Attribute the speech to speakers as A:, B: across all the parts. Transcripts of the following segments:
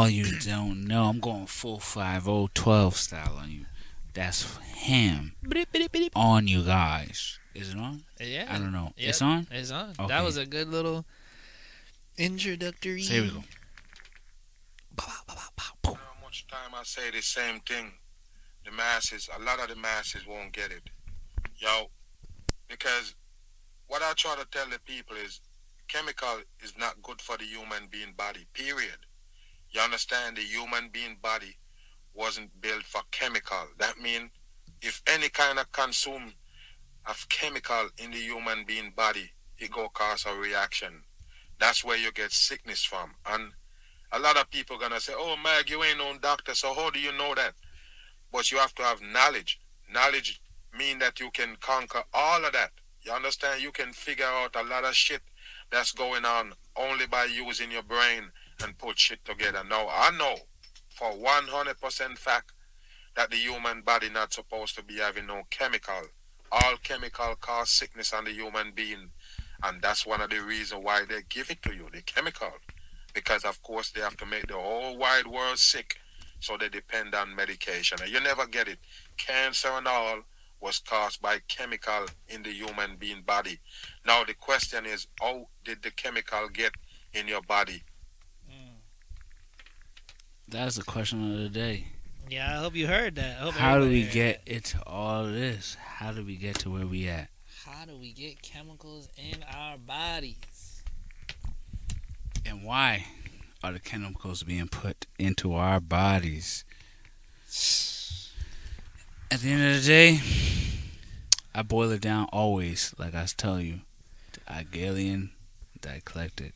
A: Oh, you don't know. I'm going full 5 12 style on you. That's him. on you guys. Is it on?
B: Yeah.
A: I don't know.
B: Yep,
A: It's on?
B: It's on.
A: Okay.
B: That was a good little introductory.
A: So here we go.
C: How much time I say the same thing, the masses, a lot of the masses won't get it. Yo, because what I try to tell the people is chemical is not good for the human being body, period. You understand? The human being body wasn't built for chemical. That means if any kind of consume of chemical in the human being body, it go cause a reaction. That's where you get sickness from. And a lot of people gonna say, "Oh, Mag, you ain't no doctor, so how do you know that?" But you have to have knowledge. Knowledge mean that you can conquer all of that. You understand? You can figure out a lot of shit that's going on only by using your brain and put shit together. Now I know for 100% fact that the human body not supposed to be having no chemical. All chemical cause sickness on the human being, and that's one of the reasons why they give it to you, the chemical. Because of course they have to make the whole wide world sick so they depend on medication. And you never get it. Cancer and all was caused by chemical in the human being body. Now the question is how did the chemical get in your body
A: That's the question of the day.
B: Yeah, I hope you heard that. I hope
A: How do
B: everybody
A: we
B: heard
A: get into all this? How do we get to where we at?
B: How do we get chemicals in our bodies?
A: And why are the chemicals being put into our bodies? At the end of the day, I boil it down always, like I tell you, to Hegelian dialectic.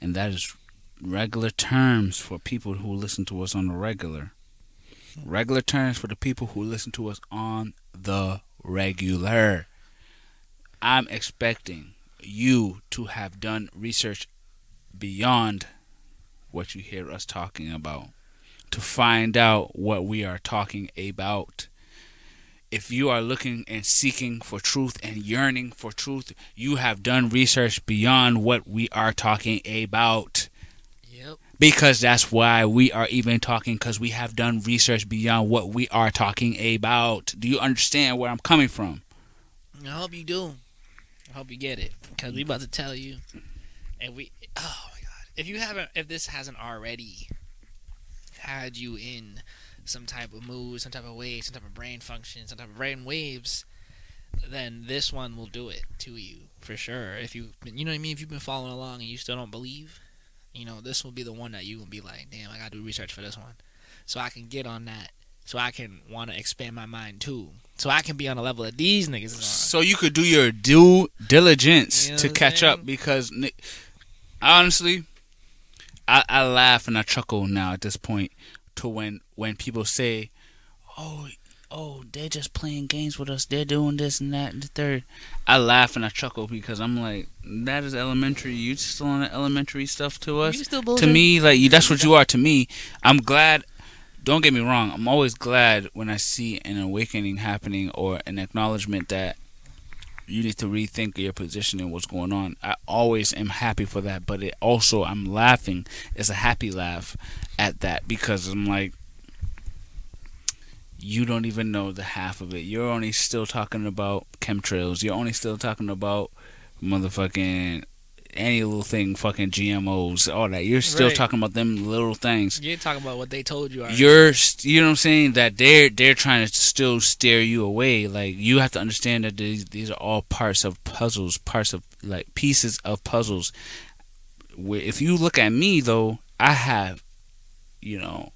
A: And that is regular terms for people who listen to us on the regular. Regular terms for the people who listen to us on the regular. I'm expecting you to have done research beyond what you hear us talking about to find out what we are talking about. If you are looking and seeking for truth and yearning for truth, you have done research beyond what we are talking about.
B: Yep.
A: Because that's why we are even talking, because we have done research beyond what we are talking about. Do you understand where I'm coming from?
B: I hope you do. I hope you get it because we about to tell you, and we. Oh my god! If you haven't, if this hasn't already had you in some type of mood, some type of wave, some type of brain function, some type of brain waves, then this one will do it to you for sure. If you, you know what I mean. If you've been following along and you still don't believe, you know this will be the one that you will be like, damn, I gotta do research for this one, so I can get on that. So I can want to expand my mind too. So I can be on the level of these niggas
A: so you could do your due diligence
B: You know
A: to catch
B: saying?
A: up because honestly I, I laugh and I chuckle now at this point to when when people say oh oh they're just playing games with us. They're doing this and that and the third. I laugh and I chuckle because I'm like that is elementary. You still on the elementary stuff to us?
B: You still
A: to me like you that's what you are to me. I'm glad don't get me wrong i'm always glad when i see an awakening happening or an acknowledgement that you need to rethink your position and what's going on. I always am happy for that but it also i'm laughing. It's a happy laugh at that because i'm like you don't even know the half of it you're only still talking about chemtrails you're only still talking about motherfucking any little thing, fucking GMOs, all that. You're still
B: Right.
A: talking about them little things.
B: You're talking about what they told you. Already.
A: You're, you know what I'm saying? That they're they're trying to still steer you away. Like you have to understand that these these are all parts of puzzles, parts of like pieces of puzzles. Where if you look at me though, I have, you know,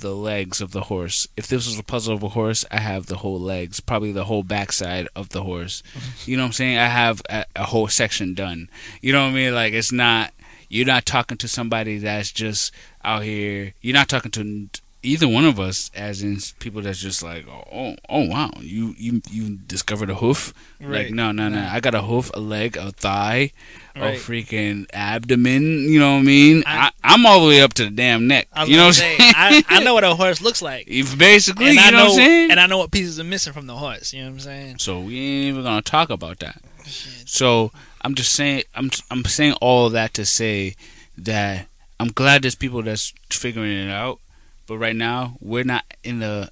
A: the legs of the horse. If this was a puzzle of a horse, I have the whole legs, probably the whole backside of the horse. You know what I'm saying? I have a, a whole section done. You know what I mean? Like it's not you're not talking to somebody that's just out here. You're not talking to either one of us, as in people that's just like, oh, oh, oh wow, you you you discovered a hoof.
B: Right.
A: Like no, no, no. I got a hoof, a leg, a thigh,
B: Right.
A: a freaking abdomen. You know what I mean?
B: I-
A: I'm all the way up to the damn neck. You know what I'm saying?
B: I, I know what a horse looks like.
A: If Basically,
B: and
A: you
B: I
A: know,
B: know,
A: what I'm saying?
B: and I know what pieces are missing from the horse. You know what I'm saying?
A: so we ain't even gonna talk about that.
B: Shit.
A: So I'm just saying, I'm I'm saying all of that to say that I'm glad there's people that's figuring it out, but right now we're not in the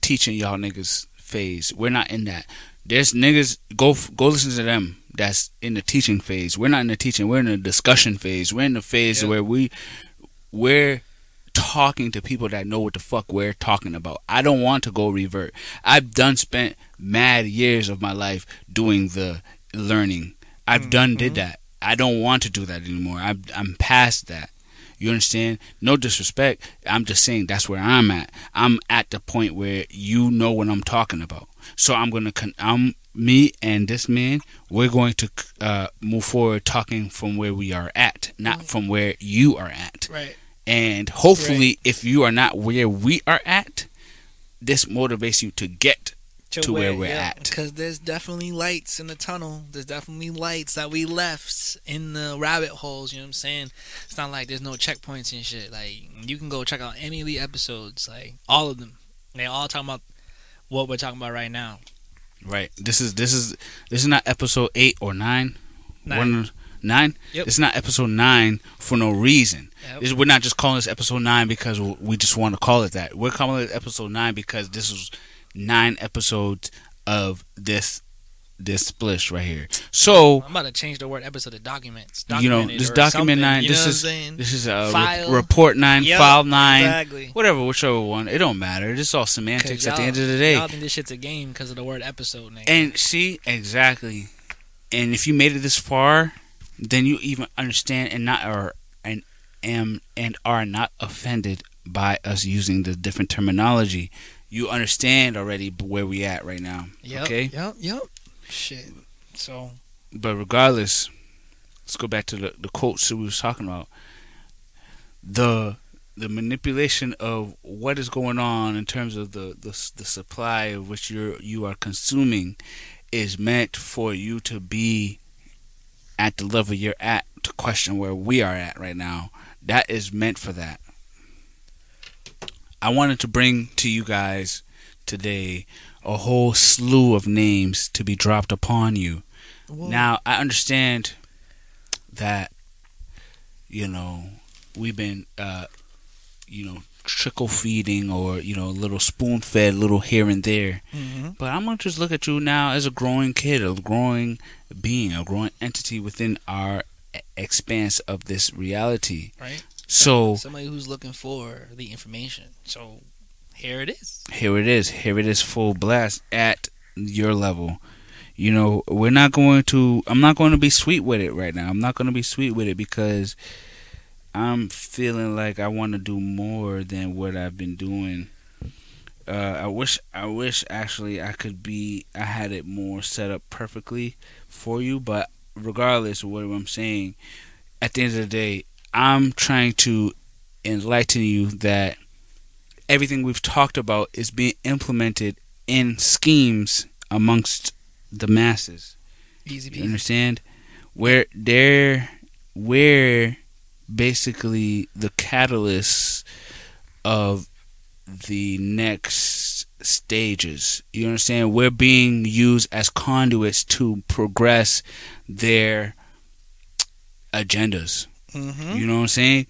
A: teaching y'all niggas phase. We're not in that. There's niggas go go listen to them. That's in the teaching phase. We're not in the teaching. We're in the discussion phase. We're in the phase
B: Yeah.
A: where we we're talking to people that know what the fuck we're talking about. I don't want to go revert. I've done spent mad years of my life doing the learning. I've done did mm-hmm. that. I don't want to do that anymore. I'm I'm past that. You understand? No disrespect. I'm just saying that's where I'm at. I'm at the point where you know what I'm talking about. So I'm gonna. Con- I'm me and this man. We're going to uh, move forward talking from where we are at, not from where you are at.
B: Right.
A: And hopefully, if you are not where we are at, this motivates you to get to where we're at.
B: Because there's definitely lights in the tunnel. There's definitely lights that we left in the rabbit holes. You know what I'm saying? It's not like there's no checkpoints and shit. Like you can go check out any of the episodes, like all of them. They all talking about what we're talking about right now.
A: Right. This is this is this is not episode eight or nine.
B: Nine.
A: One nine.
B: Yep.
A: It's not episode nine for no reason.
B: Yep.
A: This- we're not just calling this episode nine because we just want to call it that. We're calling it episode nine because this was nine episodes of this this splish right here. So
B: I'm about to change the word episode to documents.
A: you know this document nine.
B: you
A: This
B: know
A: is this is a re- report nine,
B: Yep,
A: file nine,
B: Exactly.
A: whatever, whichever one. It don't matter. It's all semantics at the end of the day.
B: y'all think this shit's a game because of the word episode name.
A: And see exactly, and if you made it this far, then you even understand and not are and am and are not offended by us using the different terminology. You understand already where we at right now.
B: Yep,
A: Okay,
B: Yep. Yep. Shit. So
A: but regardless, let's go back to the, the quotes that we was talking about. The the manipulation of what is going on in terms of the, the the supply of which you're you are consuming is meant for you to be at the level you're at to question where we are at right now. That is meant for that. I wanted to bring to you guys today a whole slew of names to be dropped upon you. Now I understand that you know we've been uh, you know trickle feeding or you know a little spoon fed little here and there,
B: mm-hmm.
A: but I'm gonna just look at you now as a growing kid, a growing being, a growing entity within our expanse of this reality.
B: right.
A: So
B: somebody who's looking for the information. So here it is.
A: here it is. Here it is full blast at your level. You know, we're not going to I'm not going to be sweet with it right now. I'm not going to be sweet with it because I'm feeling like I want to do more than what I've been doing. Uh, I wish I wish actually I could be I had it more set up perfectly for you, but regardless of what I'm saying, at the end of the day, I'm trying to enlighten you that everything we've talked about is being implemented in schemes amongst the masses.
B: Easy
A: You understand? Where they're we're basically the catalyst of the next stages. You understand? We're being used as conduits to progress their agendas.
B: Mm-hmm.
A: You know what I'm saying?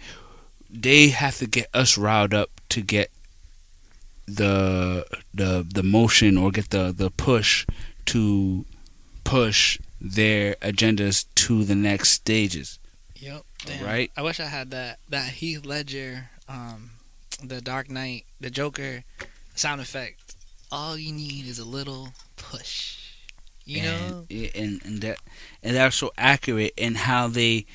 A: They have to get us riled up to get the the the motion or get the the push to push their agendas to the next stages.
B: Yep. Damn.
A: Right?
B: I wish I had that that Heath Ledger, um, the Dark Knight, the Joker sound effect. All you need is a little push. You know?
A: and, and and that and they're so accurate in how they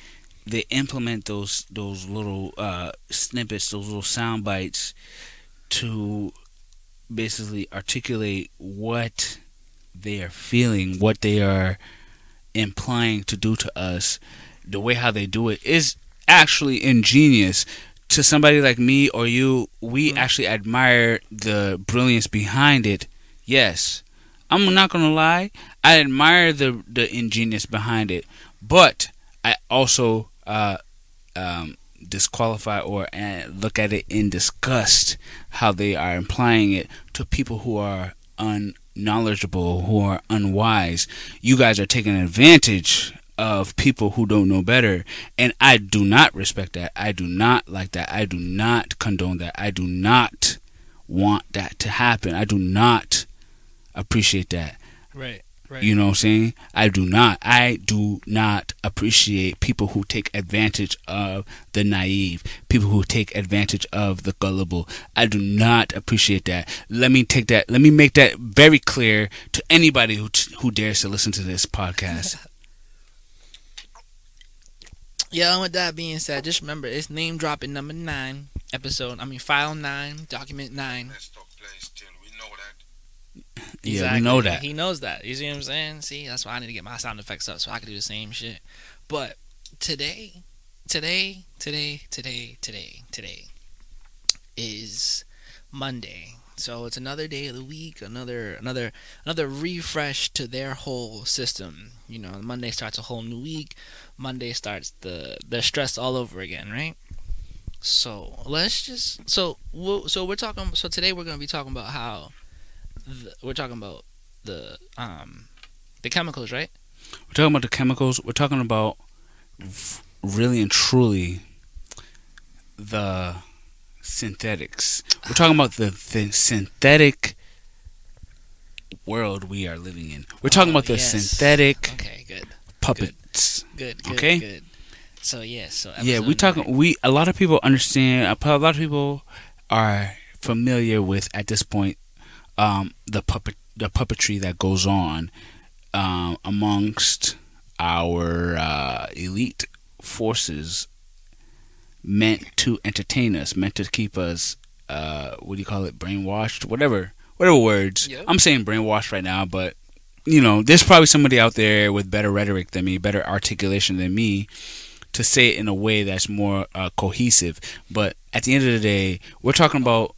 A: they implement those those little uh, snippets, those little sound bites to basically articulate what they are feeling, what they are implying to do to us. The way how they do it is actually ingenious. To somebody like me or you, we
B: Mm.
A: actually admire the brilliance behind it. Yes, I'm not gonna lie. I admire the the ingenious behind it, but I also uh, um, disqualify or look at it in disgust how they are implying it to people who are unknowledgeable, who are unwise. You guys are taking advantage of people who don't know better. And I do not respect that. I do not like that. I do not condone that. I do not want that to happen. I do not appreciate that.
B: Right. Right.
A: You know what I'm saying? I do not. I do not appreciate people who take advantage of the naive, people who take advantage of the gullible. I do not appreciate that. Let me take that. Let me make that very clear to anybody who who dares to listen to this podcast.
B: Yeah, and with that being said, just remember it's name dropping number nine episode. I mean, file nine, document nine.
C: Let's talk place still. We know that.
A: Yeah, we know that.
B: He knows that. You see what I'm saying? See, that's why I need to get my sound effects up so I can do the same shit. But today, today, today, today, today, today is Monday. So it's another day of the week, another another another refresh to their whole system. You know, Monday starts a whole new week. Monday starts the the stress all over again, right? So let's just so we'll, so we're talking. So today we're gonna be talking about how the, we're talking about the um the chemicals, right?
A: We're talking about the chemicals. We're talking about really and truly the synthetics. We're talking about the, the synthetic world we are living in. We're talking
B: Oh,
A: about the
B: yes.
A: synthetic
B: Okay, good,
A: puppets.
B: good, good,
A: Okay.
B: good. So yes, so
A: Yeah, we talking. We a lot of people understand. A lot of people are familiar with at this point um, the puppet the puppetry that goes on um, amongst our uh, elite forces meant to entertain us, meant to keep us. Uh, what do you call it? Brainwashed, whatever, whatever words.
B: Yep.
A: I'm saying brainwashed right now, but you know, there's probably somebody out there with better rhetoric than me, better articulation than me, to say it in a way that's more uh, cohesive. But at the end of the day, we're talking about,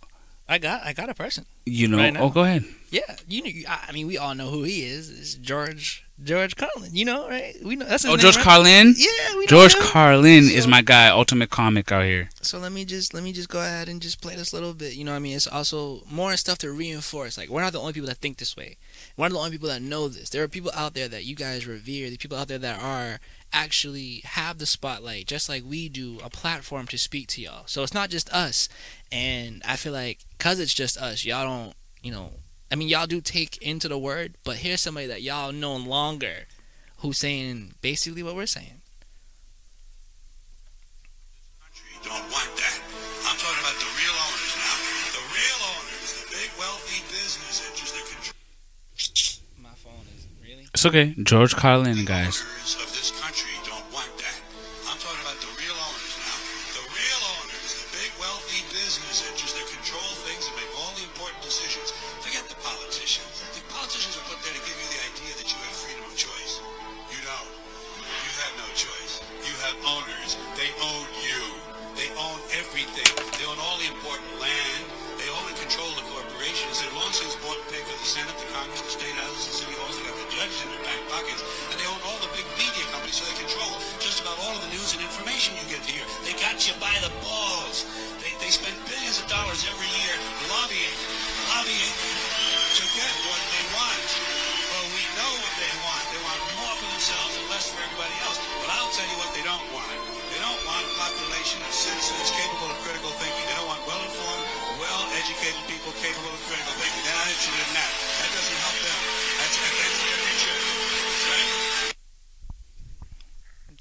B: I got I got a person.
A: you know.
B: Right
A: oh, go ahead.
B: Yeah, you know. I mean, we all know who he is. It's George George Carlin. You know, right? We know that's his
A: Oh,
B: name,
A: George
B: right?
A: Carlin.
B: Yeah, we
A: George. Carlin is my guy, ultimate comic out here.
B: So let me just let me just go ahead and just play this little bit. You know what I mean? It's also more stuff to reinforce. Like we're not the only people that think this way. We're not the only people that know this. There are people out there that you guys revere. The people out there that are actually have the spotlight, just like we do, a platform to speak to y'all. So it's not just us. And I feel like cause it's just us, y'all don't, you know. I mean, y'all do take into the word, but here's somebody that y'all know longer, who's saying basically what we're saying.
D: don't want that. I'm talking about the real owners now. The real owners, the big wealthy business interests that control
B: My phone is really.
A: It's okay. George Carlin, guys.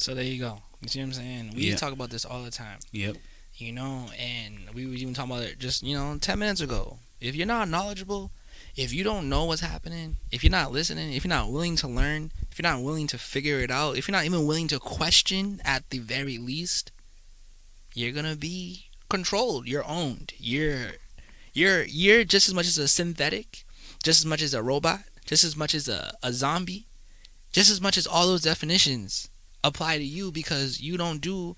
D: So
B: there you go. You see what I'm saying? We talk about this all the time,
A: Yep.
B: you know, and we were even talking about it just, you know, 10 minutes ago. If you're not knowledgeable, if you don't know what's happening, if you're not listening, if you're not willing to learn, if you're not willing to figure it out, if you're not even willing to question at the very least, you're going to be controlled. You're owned. You're you're you're just as much as a synthetic, just as much as a robot, just as much as a, a zombie, just as much as all those definitions apply to you because you don't do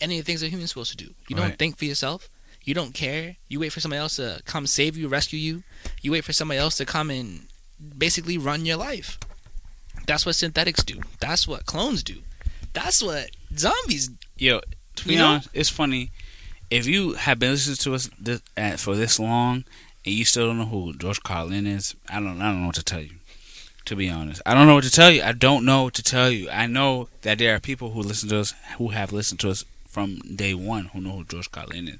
B: any of the things a human's supposed to do. You don't think for yourself. You don't care. You wait for somebody else to come save you, rescue you. You wait for somebody else to come and basically run your life. That's what synthetics do. That's what clones do. That's what zombies.
A: Yo, to be
B: You know?
A: honest, it's funny. If you have been listening to us this, uh, for this long and you still don't know who George Carlin is, I don't, I don't know what to tell you. To be honest, I don't know what to tell you. I don't know what to tell you. I know that there are people who listen to us who have listened to us from day one who know who George Carlin is,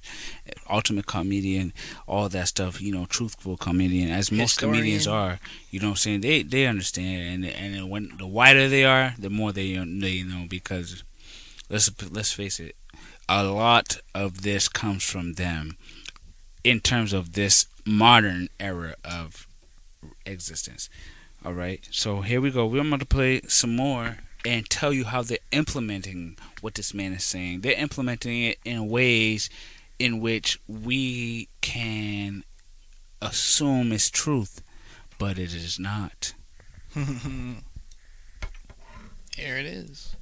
A: ultimate comedian, all that stuff. You know, truthful comedian, as most
B: Historian.
A: comedians are. You know, what I'm saying they they understand, and and when the wider they are, the more they they know because let's let's face it, a lot of this comes from them in terms of this modern era of existence. All right, so here we go. We're going to play some more and tell you how they're implementing what this man is saying. They're implementing it in ways in which we can assume is truth, but it is not.
B: Here it is.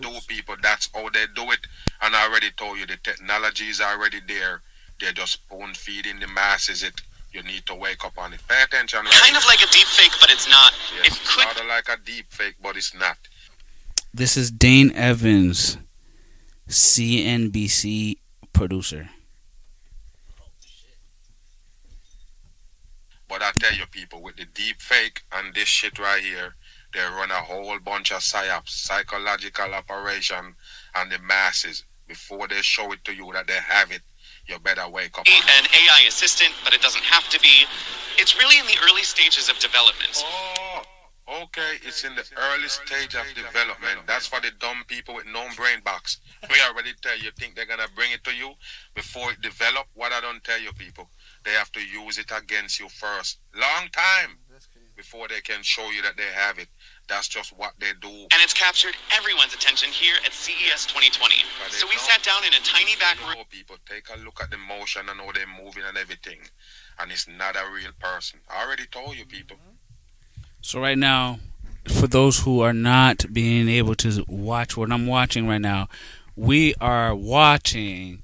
C: do people. That's how they do it. And I already told you the technology is already there. They're just spoon feeding the masses it. You need to wake up on it. Pay attention. Right
E: Kind of like a deep fake, but it's not.
C: Yes,
E: It
C: it's
E: could
C: sort of like a deep fake, but it's not.
A: This is Dane Evans, CNBC producer.
C: But I tell you, people, with the deep fake and this shit right here, they run a whole bunch of psyops, psychological operation, and the masses. Before they show it to you that they have it, you better wake up.
E: be an AI assistant, but it doesn't have to be. It's really in the early stages of development.
C: Oh, okay. It's in the early stage of development. That's for the dumb people with no brain box. We already tell you, think they're gonna bring it to you before it develop. What I don't tell you, people, they have to use it against you first. Long time before they can show you that they have it. That's just what they do.
E: And it's captured everyone's attention here at E CES 2020. So we sat down in a tiny back room.
C: know people take a look at the motion and how they're moving and everything, and it's not a real person. I already told you, people.
A: So right now, for those who are not being able to watch what I'm watching right now, we are watching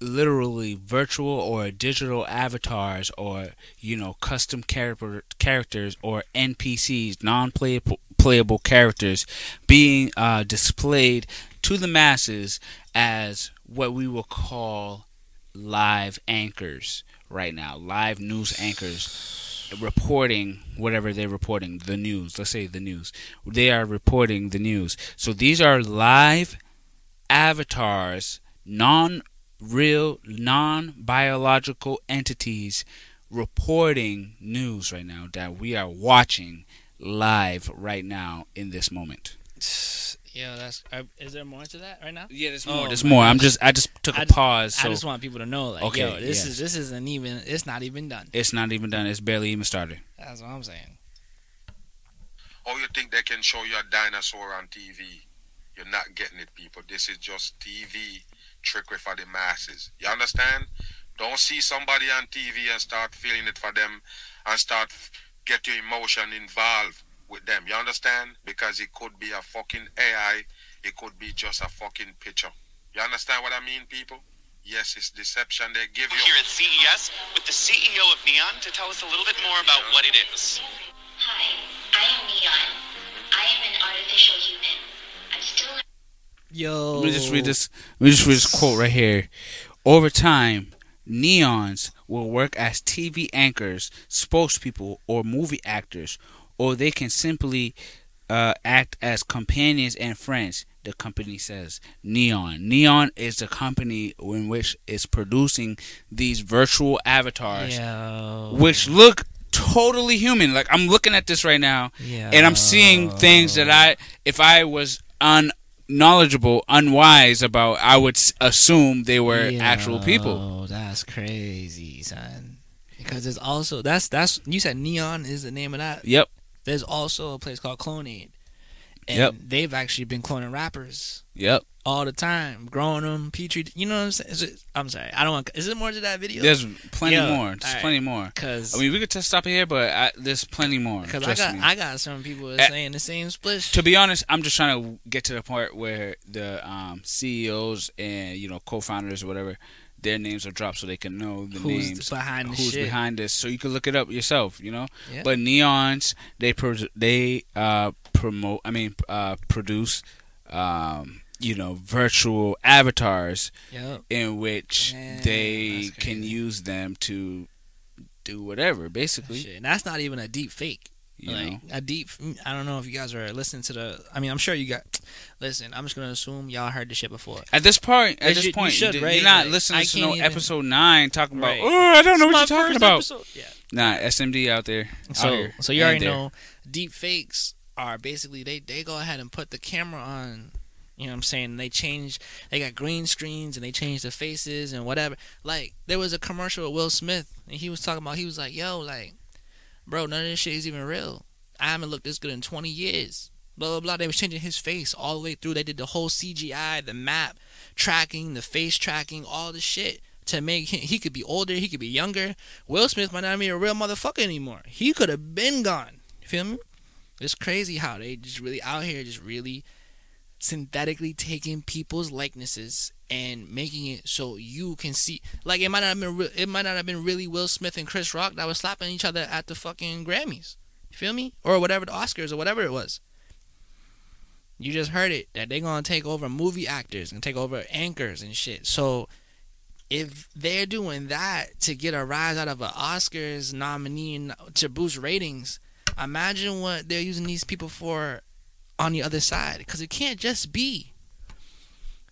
A: literally virtual or digital avatars or you know custom character characters or NPCs non-playable playable characters being uh, displayed to the masses as what we will call live anchors right now. Live news anchors reporting whatever they're reporting. The news. Let's say the news. They are reporting the news. So these are live avatars non real non biological entities reporting news right now that we are watching live right now in this moment
B: Yeah, that's. Uh, is there more to that right now?
A: yeah there's
B: Oh
A: more there's
B: my
A: more i'm just i just took a
B: I just-
A: pause so
B: I just want people to know, like,
A: Okay,
B: yo, this
A: yeah.
B: is this isn't even. It's not even done.
A: it's not even done it's barely even started
B: That's what I'm saying.
C: Oh, you think they can show you a dinosaur on TV? You're not getting it, people. This is just TV trickery for the masses. You understand? Don't see somebody on TV and start feeling it for them and start f- get your emotion involved with them. You understand? Because it could be a fucking AI. It could be just a fucking picture. You understand what I mean, people? Yes, it's deception they give you.
E: Here at CES with the CEO of Neon to tell us a little bit more about what it is.
F: Hi, I am Neon. I am an artificial human. I'm still
B: Yo.
A: Let me just read this. Let me just read this quote right here. Over time, neons will work as TV anchors, spokespeople, or movie actors, or they can simply uh, act as companions and friends. The company says Neon. Neon is the company in which is producing these virtual avatars,
B: Yo.
A: which look totally human. Like I'm looking at this right now,
B: Yeah.
A: and I'm seeing things that I, if I was unknowledgeable, unwise about, I would assume they were actual people.
B: Oh, that's crazy, son. Because there's also that's that's you said Neon is the name of that.
A: Yep.
B: There's also a place called Clonaid, and
A: Yep.
B: they've actually been cloning rappers
A: Yep.
B: All the time, growing them, petri. You know what I'm saying? It, I'm sorry, I don't want. Is it more to that video?
A: There's plenty
B: Yo,
A: more. There's
B: alright.
A: plenty more.
B: because
A: I mean, we could just stop here, but I, there's plenty more.
B: because I got
A: me.
B: I got some people
A: Eh,
B: that's saying the same split.
A: to be honest, I'm just trying to get to the point where the um, CEOs and you know co-founders or whatever, their names are dropped so they can know the
B: Who's
A: names
B: behind the
A: who's
B: shit?
A: behind this, so you can look it up yourself. You know,
B: Yeah.
A: but neons they pro- they uh, promote. I mean, uh, produce. Um, you know, virtual avatars
B: Yep.
A: in which
B: Man,
A: they can use them to do whatever, basically.
B: Shit, and that's not even a deep fake.
A: You
B: like
A: know,
B: a deep. Mm, I don't know if you guys are listening to the. I mean, I'm sure you got. Listen, I'm just gonna assume y'all heard this shit before.
A: at this point, at
B: You
A: this
B: you
A: point, you
B: right?
A: are not
B: Like,
A: listening
B: I
A: to no
B: even-
A: episode nine talking about.
B: Right.
A: Oh, I don't know what you're talking about.
B: episode. Yeah.
A: Nah, SMD out there. out
B: So
A: here,
B: so you already
A: there.
B: know deep fakes are basically they they go ahead and put the camera on you know what I'm saying they change they got green screens and they change the faces and whatever like there was a commercial with Will Smith and he was talking about he was like yo like bro none of this shit is even real I haven't looked this good in 20 years blah blah blah they was changing his face all the way through they did the whole CGI the map tracking the face tracking all the shit to make him, he could be older, he could be younger. Will Smith might not be a real motherfucker anymore. He could have been gone. You feel me? It's crazy how they just really out here just really synthetically taking people's likenesses and making it so you can see. Like it might not have been re- it might not have been really Will Smith and Chris Rock that was slapping each other at the fucking Grammys. You feel me? Or whatever the Oscars or whatever it was. You just heard it that they're gonna take over movie actors and take over anchors and shit. So if they're doing that to get a rise out of an Oscars nominee to boost ratings, imagine what they're using these people for on the other side. Because it can't just be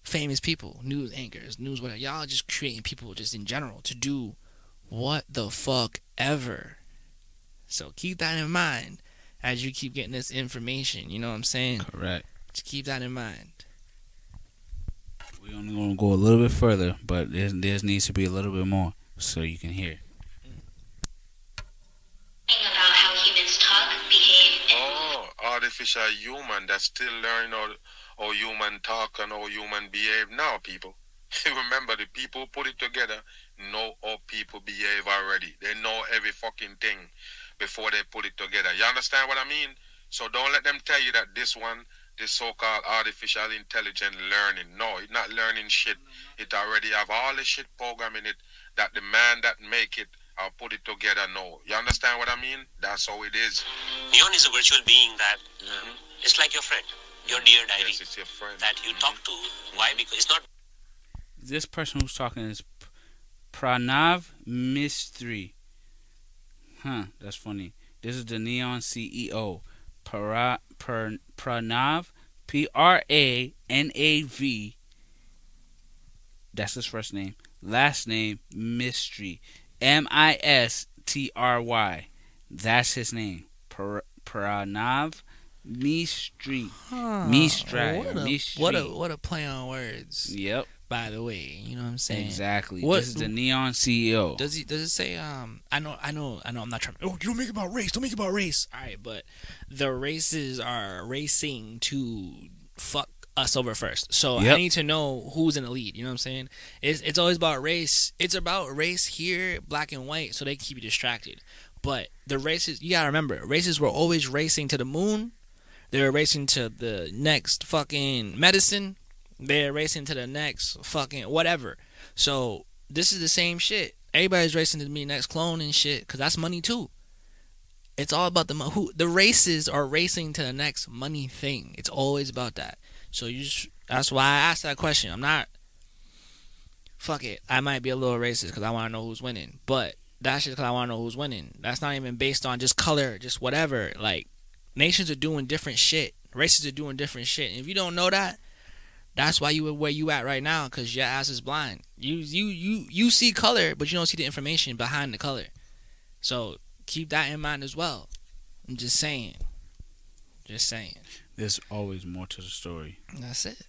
B: famous people, news anchors, news whatever. Y'all just creating people just in general to do what the fuck ever. So keep that in mind as you keep getting this information. You know what I'm saying?
A: Correct.
B: Just keep that in mind.
A: We're only gonna go a little bit further, but there there needs to be a little bit more so you can hear.
F: about
C: artificial human that's still learning how, how human talk and how human behave now, people. Remember, the people put it together know how people behave already. They know every fucking thing before they put it together. You understand what I mean? So don't let them tell you that this one, this so-called artificial intelligent learning. No, it's not learning shit. It already have all the shit programming it that the man that make it or put it together know. You understand what I mean? That's how it is.
G: Neon is a virtual being that um, it's like your friend, your dear diary
C: Yes, it's your friend.
G: that you talk to. Why? Because it's not
A: This person who's talking is Pranav Mystery. Huh, that's funny. This is the Neon CEO. Para, per, Pranav, P R A N A V. That's his first name. Last name, Mystery. M I S T R Y. That's his name. Pr- Pranav Mystery. Mistry.
B: What a,
A: Mistry.
B: what a what a play on words.
A: Yep,
B: By the way, you know what I'm saying.
A: exactly.
B: What-
A: This is the Neon CEO.
B: Does he does it say um I know I know I know I'm not trying oh you don't make it about race don't make it about race all right but the races are racing to fuck us over first so I need to know who's in the lead you know what I'm saying it's it's always about race it's about race here black and white so they keep you distracted but the races you gotta remember races were always racing to the moon they were racing to the next fucking medicine they're racing to the next fucking whatever so this is the same shit. Everybody's racing to be the next clone and shit, because that's money too. It's all about the mo- who the races are racing to the next money thing. It's always about that. So you just that's why I asked that question. I'm not. Fuck it. I might be a little racist because I want to know who's winning, but that's just because I want to know who's winning. That's not even based on just color, just whatever. Like nations are doing different shit. Races are doing different shit. And if you don't know that, that's why you are where you at right now, cause your ass is blind. You you you you see color, but you don't see the information behind the color. So keep that in mind as well. I'm just saying. Just saying.
A: There's always more to the story.
B: That's it.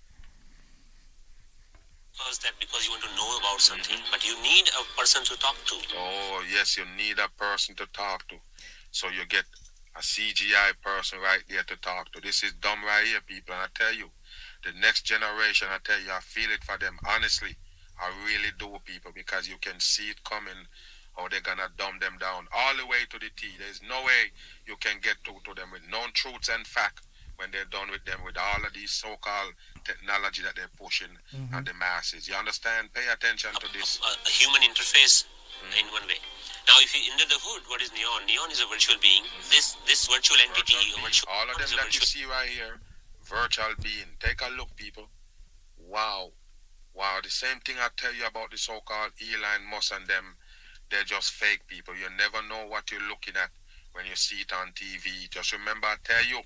G: because that because you want to know about something, but you need a person to talk to.
C: Oh, yes, you need a person to talk to. So you get a CGI person right there to talk to. This is dumb right here, people. And I tell you, the next generation, I tell you, I feel it for them. Honestly, I really do, people, because you can see it coming how they're going to dumb them down all the way to the T. There's no way you can get to, to them with known truths and fact when they're done with them with all of these so-called technology that they're pushing mm-hmm. at the masses. You understand? Pay attention to this.
G: A, a human interface mm. in one way. Now, if you under the hood, what is neon? Neon is a virtual being. Mm. This this virtual entity,
C: Virtual
G: or virtual,
C: All of them
G: is a
C: that you
G: virtual-
C: see right here, virtual being. Take a look, people. Wow. Wow. The same thing I tell you about the so-called Elon Musk and them. they're just fake people. You never know what you're looking at when you see it on TV. Just remember, I tell you,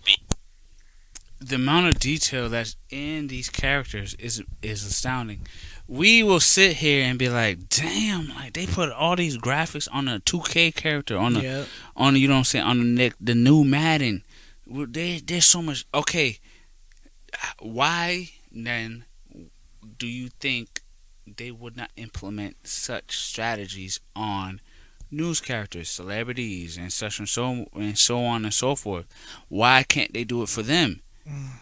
A: the amount of detail that's in these characters is is astounding. We will sit here and be like, "Damn!" Like they put all these graphics on a 2K character on the
B: Yep.
A: on you know what I'm saying on the the new Madden. There, there's so much. Okay, why then do you think they would not implement such strategies on news characters, celebrities, and such and so and so on and so forth? Why can't they do it for them?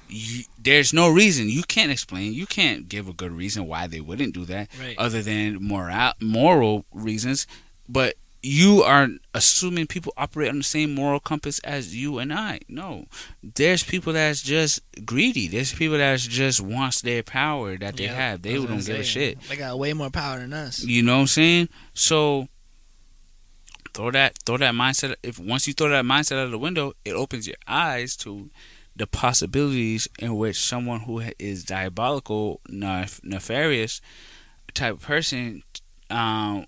A: You, there's no reason you can't explain. You can't give a good reason why they wouldn't do that,
B: Right.
A: other than moral moral reasons. But you are assuming people operate on the same moral compass as you and I. No, there's people that's just greedy. There's people that's just wants their power that they
B: Yep.
A: have. They don't give a shit.
B: They got way more power than us.
A: You know what I'm saying? So throw that throw that mindset. If once you throw that mindset out of the window, it opens your eyes to the possibilities in which someone who is diabolical, nef- nefarious type of person, um,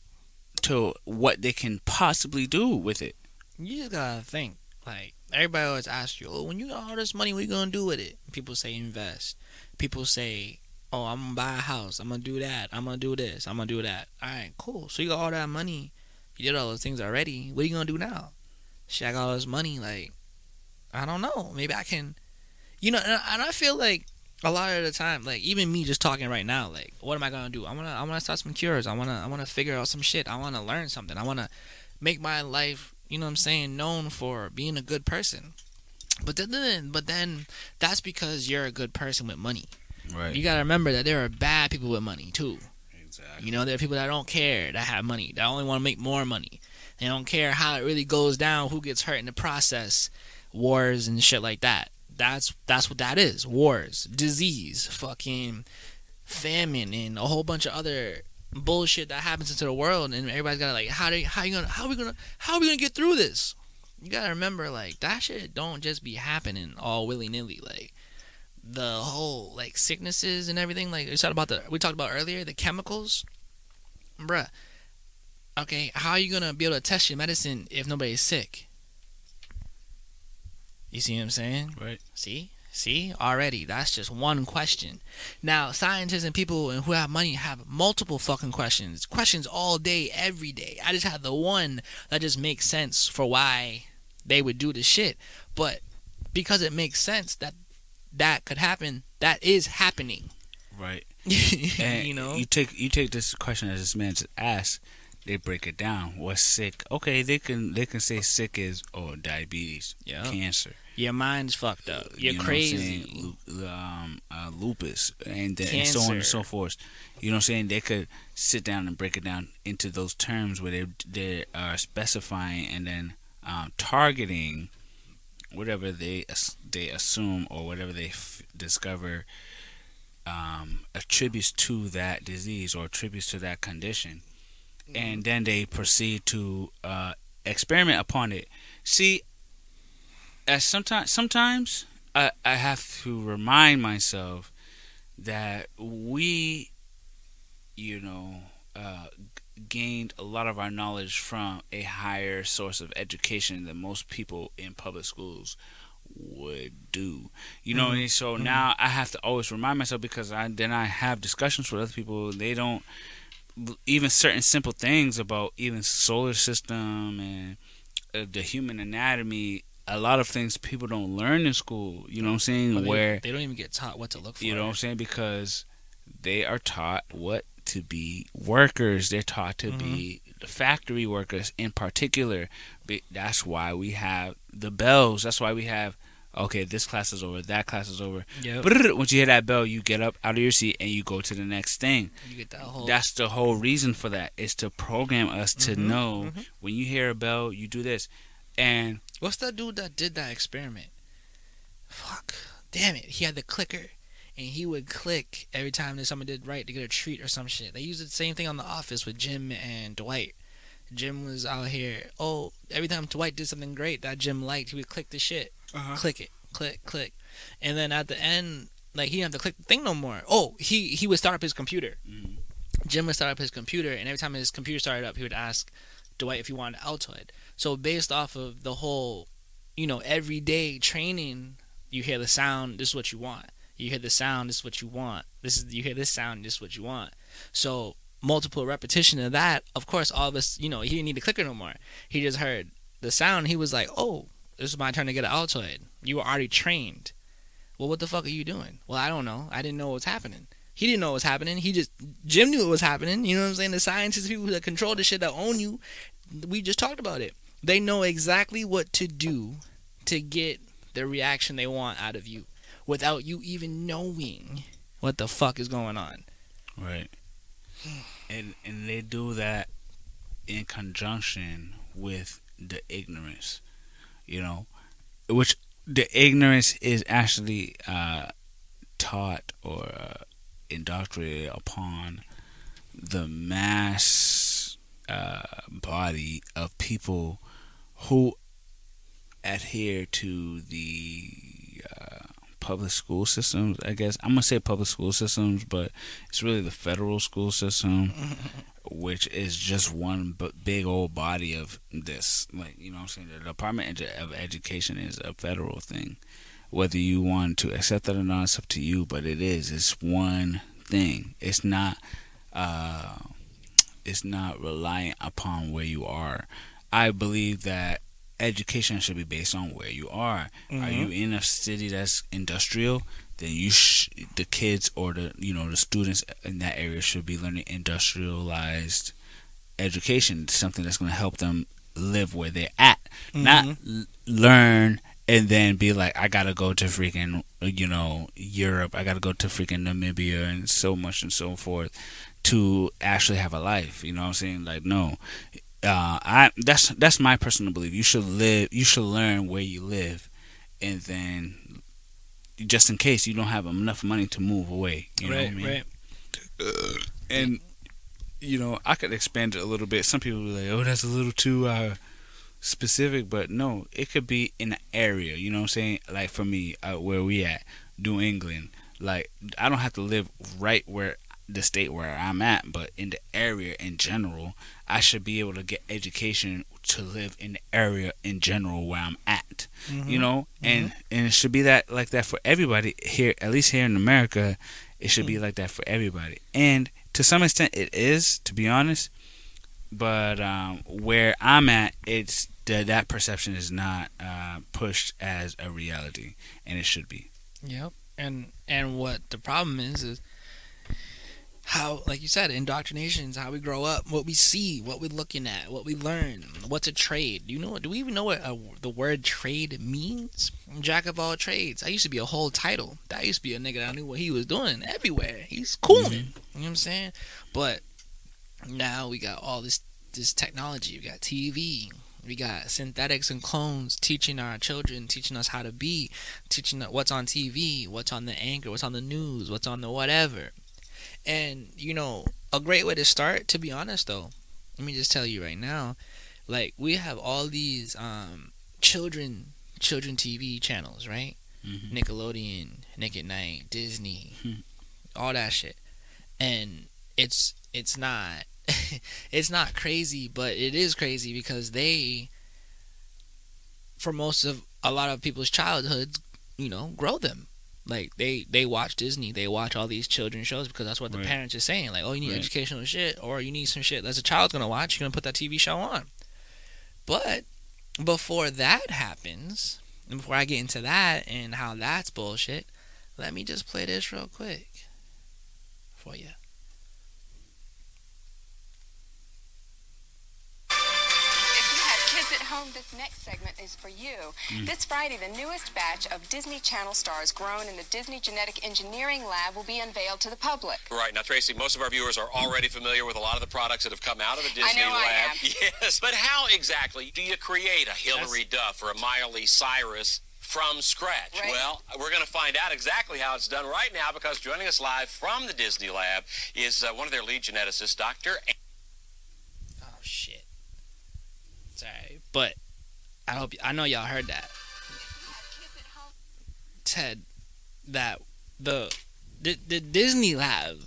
A: to what they can possibly do with it.
B: You just gotta think. Like everybody always asks you, "Oh, when you got all this money, what you gonna do with it?" People say invest. People say, "Oh, I'm gonna buy a house. I'm gonna do that. I'm gonna do this. I'm gonna do that." All right, cool. So you got all that money. You did all those things already. What are you gonna do now? Shit, all this money. Like, I don't know. Maybe I can, you know. And I, and I feel like a lot of the time, like even me just talking right now, like, what am I gonna do? I wanna, I wanna start some cures. I wanna, I wanna figure out some shit. I wanna learn something. I wanna make my life, you know what I'm saying, known for being a good person. But then, but then that's because you're a good person with money.
A: Right.
B: You gotta remember that there are bad people with money too.
A: exactly.
B: You know, there are people that don't care that have money that only want to make more money. They don't care how it really goes down, who gets hurt in the process, wars and shit like that. That's that's what that is. Wars, disease, fucking famine, and a whole bunch of other bullshit that happens into the world. And everybody's gotta like, how do how you gonna how are we gonna how are we gonna get through this? You gotta remember, like that shit don't just be happening all willy nilly. Like the whole like sicknesses and everything. Like we talked about the we talked about earlier, the chemicals, bruh. Okay, how are you gonna be able to test your medicine if nobody's sick? You see what I'm saying?
A: Right.
B: See? See? Already. That's just one question. Now, scientists and people and who have money have multiple fucking questions. Questions all day, every day. I just have the one that just makes sense for why they would do the shit. But because it makes sense that that could happen, that is happening.
A: Right.
B: You know?
A: you take you take this question that this man just asked. They break it down. What's sick? Okay, they can they can say sick is oh diabetes,
B: Yeah.
A: cancer,
B: Your mind's fucked up. You're
A: you know what I'm saying,
B: crazy.
A: um, uh, lupus, and, then, and so on and so forth. You know what I'm saying? They could sit down and break it down into those terms where they they are specifying and then um, targeting whatever they they assume or whatever they f- discover um, attributes to that disease or attributes to that condition, and then they proceed to uh, experiment upon it. See, as sometimes sometimes I, I have to remind myself that we, you know, uh, g- gained a lot of our knowledge from a higher source of education than most people in public schools would do. You know, and so now I have to always remind myself because I then I have discussions with other people. They don't even certain simple things about even solar system and uh, the human anatomy. A lot of things people don't learn in school. You know what I'm saying?
B: They-
A: Where
B: they don't even get taught what to look for.
A: you know what I'm saying? Because they are taught what to be workers. They're taught to be the factory workers in particular. That's why we have the bells. That's why we have okay, this class is over, that class is over.
B: Yep.
A: Once you hear that bell, you get up out of your seat and you go to the next thing.
B: You get that whole.
A: That's the whole reason for that is to program us to
B: Mhm,
A: know
B: mhm.
A: when you hear a bell, you do this. And
B: What's that dude that did that experiment? Fuck. Damn it. He had the clicker. And he would click every time that someone did right to get a treat or some shit. They used the same thing on The Office with Jim and Dwight. Jim was out here. Oh, every time Dwight did something great that Jim liked, he would click the shit.
A: Uh-huh.
B: Click it. Click, click. And then at the end, like, he didn't have to click the thing no more. Oh, he, he would start up his computer.
A: Mhm.
B: Jim would start up his computer, and every time his computer started up, he would ask Dwight if you wanted Altoid. So based off of the whole, you know, everyday training, you hear the sound, this is what you want. You hear the sound, this is what you want. This is you hear this sound, this is what you want. So multiple repetition of that, of course, all of us, you know, he didn't need to clicker no more. He just heard the sound. He was like, "Oh, this is my turn to get an Altoid." You were already trained. Well, what the fuck are you doing? Well, I don't know. I didn't know what was happening. He didn't know what was happening. He just Jim knew what was happening. You know what I'm saying? The scientists, people that control the shit that own you, we just talked about it. They know exactly what to do to get the reaction they want out of you without you even knowing what the fuck is going on.
A: Right. And and they do that in conjunction with the ignorance, you know, which the ignorance is actually uh, taught or uh, indoctrinated upon the mass uh, body of people who adhere to the uh, public school systems. I guess I'm gonna say public school systems, but it's really the federal school system, which is just one b- big old body of this. Like you know, what I'm saying the Department of Education is a federal thing. Whether you want to accept that or not, it's up to you. But it is. It's one thing. It's not. Uh, it's not reliant upon where you are. I believe that education should be based on where you are. Are you in a city that's industrial? Then you sh- the kids or the you know the students in that area should be learning industrialized education, something that's going to help them live where they're at, not l- learn and then be like, I gotta go to freaking you know Europe, I gotta go to freaking Namibia and so much and so forth to actually have a life. You know what I'm saying? Like no, uh, I that's that's my personal belief. You should live. You should learn where you live, and then just in case you don't have enough money to move away. You know what I
B: right,
A: mean?
B: right.
A: And you know, I could expand it a little bit. Some people be like, "Oh, that's a little too uh, specific," but no, it could be in an area. You know what I'm saying? Like for me, uh, where we at, New England. Like I don't have to live right where the state where I'm at, but in the area in general, I should be able to get education to live in the area in general where I'm at. You know, and and it should be that like that for everybody here. At least here in America, it should be like that for everybody. And to some extent, it is, to be honest. But um, where I'm at, it's that that perception is not uh, pushed as a reality, and it should be.
B: Yep. And and what the problem is is how, like you said, indoctrination is how we grow up, what we see, what we're looking at, what we learn, what's a trade. Do you know? Do we even know what uh the word trade means? Jack of all trades. That used to be a whole title. That used to be a nigga that knew what he was doing everywhere. He's cooling. You know what I'm saying? But now we got all this this technology. We got TV. We got synthetics and clones teaching our children, teaching us how to be, teaching what's on TV, what's on the anchor, what's on the news, what's on the whatever. And you know, a great way to start, to be honest though, let me just tell you right now, like we have all these um children children TV channels, right?
A: Mhm.
B: Nickelodeon, Nick at Night, Disney,
A: Hmm.
B: all that shit. And it's it's not it's not crazy, but it is crazy because they for most of a lot of people's childhoods, you know, grow them. Like they they watch Disney, they watch all these children's shows because that's what the
A: Right.
B: parents are saying. Like, oh, you need
A: Right.
B: educational shit, or you need some shit that's a child's gonna watch. You're gonna put that TV show on. But before that happens, and before I get into that and how that's bullshit, let me just play this real quick for you.
H: This next segment is for you.
A: Mm.
H: This Friday, the newest batch of Disney Channel stars grown in the Disney Genetic Engineering Lab will be unveiled to the public.
I: Right. Now, Tracy, most of our viewers are already familiar with a lot of the products that have come out of the Disney
H: know I
I: lab.
H: am.
I: Yes. But how exactly do you create a Hilary Duff or a Miley Cyrus from scratch?
H: Right.
I: Well, we're going to find out exactly how it's done right now because joining us live from the Disney lab is uh, one of their lead geneticists, Dr.
B: Oh shit. Sorry, but I hope I know y'all heard that. Ted, that the the, the Disney Lab,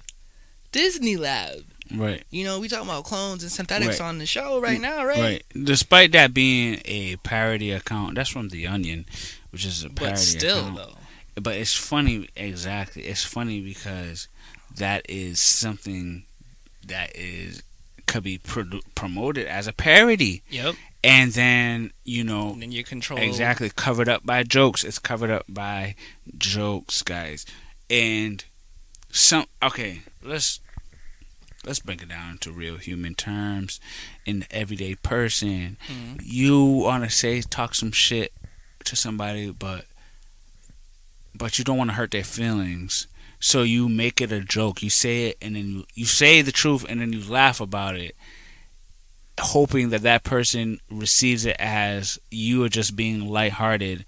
B: Disney Lab
A: Right.
B: You know, we talking about clones and synthetics
A: Right.
B: on the show right mm, now, right?
A: Right. Despite that being a parody account, that's from The Onion, which is a parody
B: But still,
A: account.
B: though,
A: But it's funny, exactly. It's funny because that is something that is could be produ- promoted as a parody,
B: yep.
A: and then you know
B: And then you control
A: exactly covered up by jokes. It's covered up by jokes, guys, and some. Okay, let's let's bring it down to real human terms. In the everyday person,
B: Mhm.
A: you want to say talk some shit to somebody, but but you don't want to hurt their feelings. So you make it a joke. You say it, and then you, you say the truth, and then you laugh about it, hoping that that person receives it as you are just being lighthearted,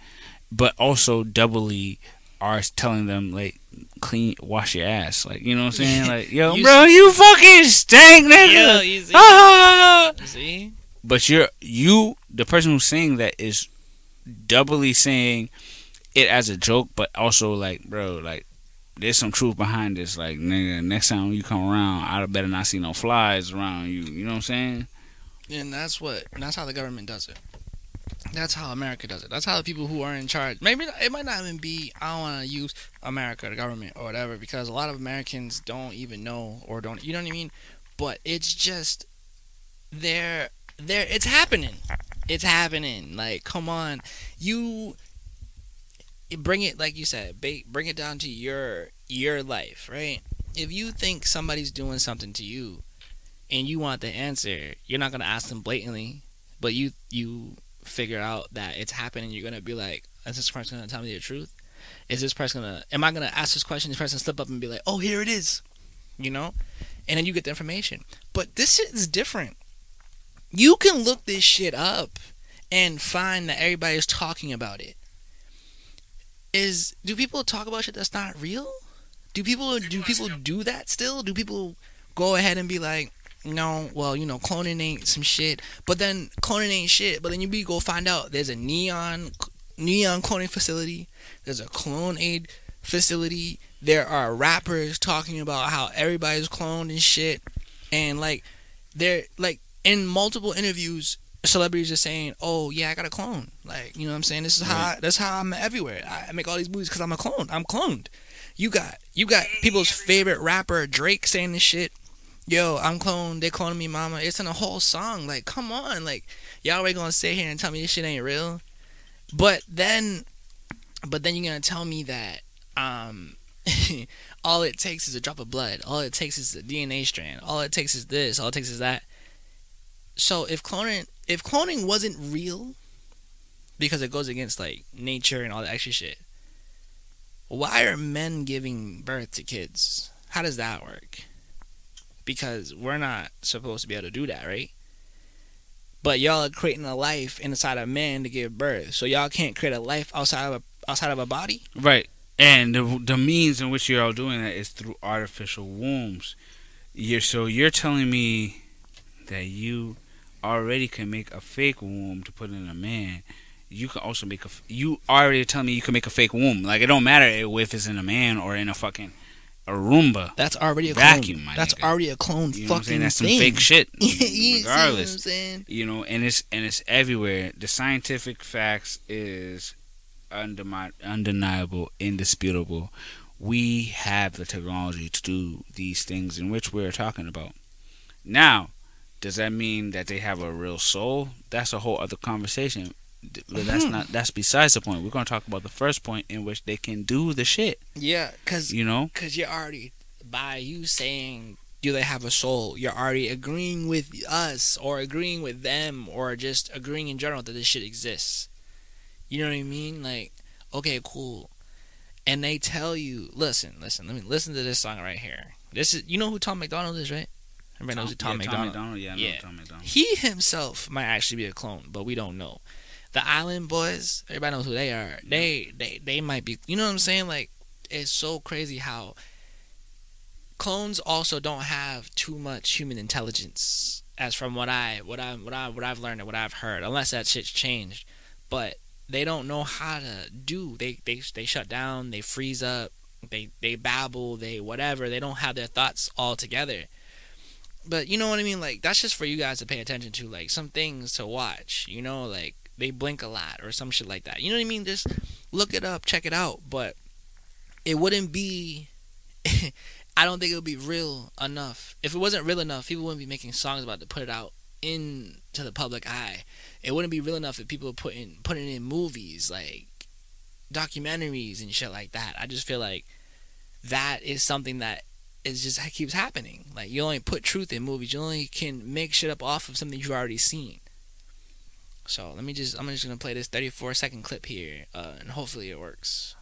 A: but also doubly are telling them like clean, wash your ass, like you know what I'm saying? Like yo,
B: You
A: bro, you fucking stank, nigga.
B: You see?
A: Ah!
B: See?
A: But you're you, the person who's saying that is doubly saying it as a joke, but also like, bro, like there's some truth behind this. Like, nigga, next time you come around, I better not see no flies around you. You know what I'm saying?
B: And that's what that's how the government does it. That's how America does it. That's how the people who are in charge. Maybe it might not even be. I don't want to use America, the government, or whatever, because a lot of Americans don't even know or don't. You know what I mean? But it's just they're they're. It's happening. It's happening. Like, come on, you bring it like you said. Bring it down to your your life, right? If you think somebody's doing something to you, and you want the answer, you're not gonna ask them blatantly, but you you figure out that it's happening. You're gonna be like, is this person gonna tell me the truth? Is this person gonna? Am I gonna ask this question? This person slip up and be like, oh, here it is, you know, and then you get the information. But this shit is different. You can look this shit up and find that everybody's talking about it. Is do people talk about shit that's not real? Do people do people do that still? Do people go ahead and be like, no, well, you know, cloning ain't some shit. But then cloning ain't shit. But then you be go find out there's a neon neon cloning facility. There's a Clonaid facility. There are rappers talking about how everybody's cloned and shit. And like they're like in multiple interviews celebrities are saying, "Oh yeah, I got a clone." Like, you know what I'm saying? This is how I, that's how I'm everywhere. I make all these movies cuz I'm a clone. I'm cloned. You got you got people's favorite rapper Drake saying this shit yo, I'm cloned. They cloning me, mama. It's in a whole song. Like, come on. Like, y'all already gonna sit here and tell me this shit ain't real. But then, but then you're gonna tell me that um, all it takes is a drop of blood. All it takes is a DNA strand. All it takes is this. All it takes is that. So if cloning, if cloning wasn't real, because it goes against like nature and all that extra shit, why are men giving birth to kids? How does that work? because we're not supposed to be able to do that, right? But y'all are creating a life inside a man to give birth, so y'all can't create a life outside of a outside of a body.
A: Right. And the the means in which you're all doing that is through artificial wombs. You're so you're telling me that you already can make a fake womb to put in a man. You can also make a. You already telling me you can make a fake womb. Like it don't matter if it's in a man or in a fucking a Roomba.
B: That's already a
A: Vacuum,
B: clone. That's
A: nigga.
B: already a clone
A: You know
B: fucking?
A: That's some
B: thing.
A: fake shit.
B: You see what I'm
A: regardless.
B: saying?
A: you know and it's and it's everywhere the scientific facts is undemi- undeniable indisputable we have the technology to do these things in which we're talking about now does that mean that they have a real soul that's a whole other conversation but that's
B: Mhm.
A: not that's besides the point we're going to talk about the first point in which they can do the shit
B: Yeah, cause
A: you know
B: Because you're already, by you saying, do they have a soul, you're already agreeing with us or agreeing with them or just agreeing in general that this shit exists. You know what I mean? Like, okay, cool. And they tell you, listen, listen, let me listen to this song right here. This is, you know who Tom McDonald is, right? Everybody knows Tom,
A: yeah,
B: McDonald.
A: Tom McDonald yeah,
B: Yeah.
A: Tom McDonald.
B: He himself might actually be a clone, but we don't know. The Island Boys, everybody knows who they are. They they they might be. You know what I'm saying? Like it's so crazy how clones also don't have too much human intelligence. As from what I what I what I what I've learned and what I've heard, unless that shit's changed, but they don't know how to do. They they they shut down. They freeze up. They they babble. They whatever. They don't have their thoughts all together. But you know what I mean. Like that's just for you guys to pay attention to. Like some things to watch. You know, like they blink a lot or some shit like that. You know what I mean? Just look it up, check it out. But it wouldn't be. I don't think it would be real enough. If it wasn't real enough, people wouldn't be making songs about to put it out into the public eye. It wouldn't be real enough if people were putting putting in movies like documentaries and shit like that. I just feel like that is something that is just keeps happening. Like you only put truth in movies. You only can make shit up off of something you've already seen. So let me just I'm just gonna play this 34 second clip here, uh, and hopefully it works.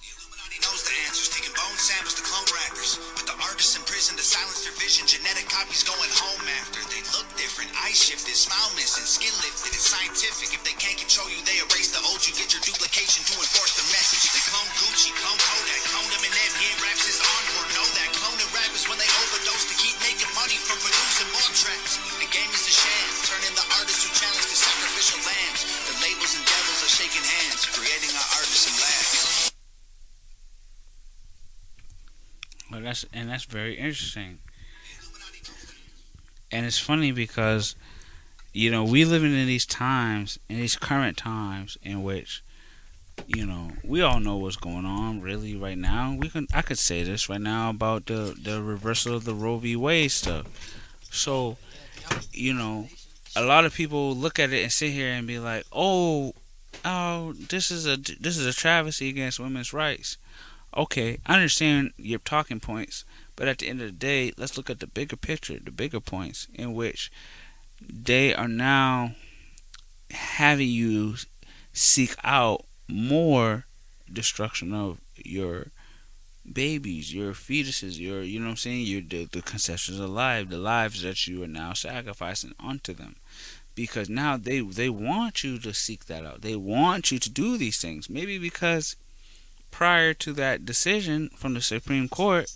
J: Illuminati knows the answers, taking bone samples to clone rappers. With the artists in prison to silence their vision, genetic copies going home after. They look different, eye shifted, smile missing, skin lifted. It's scientific. If they can't control you, they erase the old you. Get your duplication to enforce the message. They clone Gucci, clone Kodak, clone raps his encore. Producing more tracks. The game is a sham, turning the artists who challenge the sacrificial lambs. The labels and devils are shaking hands, creating our artists and.
A: Well, that's and that's very interesting. And it's funny because, you know, we living in these times, in these current times, in which, you know, we all know what's going on. Really, right now, we can I could say this right now about the the reversal of the Roe v. Wade stuff. So, you know, a lot of people look at it and sit here and be like, "Oh, oh, this is a this is a travesty against women's rights." okay, I understand your talking points, but at the end of the day, let's look at the bigger picture, the bigger points in which they are now having you seek out more destruction of your babies, your fetuses, your you know what I'm saying, your the, the conceptions alive, the lives that you are now sacrificing onto them. Because now they they want you to seek that out. They want you to do these things. Maybe because prior to that decision from the Supreme Court,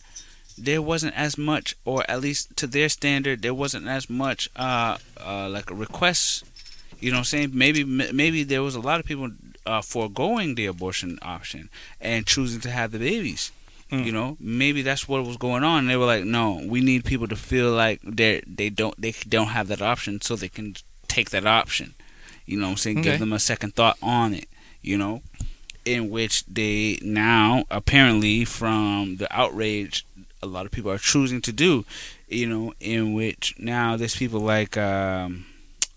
A: there wasn't as much, or at least to their standard, there wasn't as much uh, uh, like requests. You know what I'm saying? Maybe maybe there was a lot of people uh, foregoing the abortion option and choosing to have the babies. You know, maybe that's what was going on. They were like, "No, we need people to feel like they they don't they don't have that option, so they can take that option." You know, what I'm saying,
B: Okay.
A: give them a second thought on it. You know, in which they now apparently from the outrage a lot of people are choosing to do you know in which now there's people like um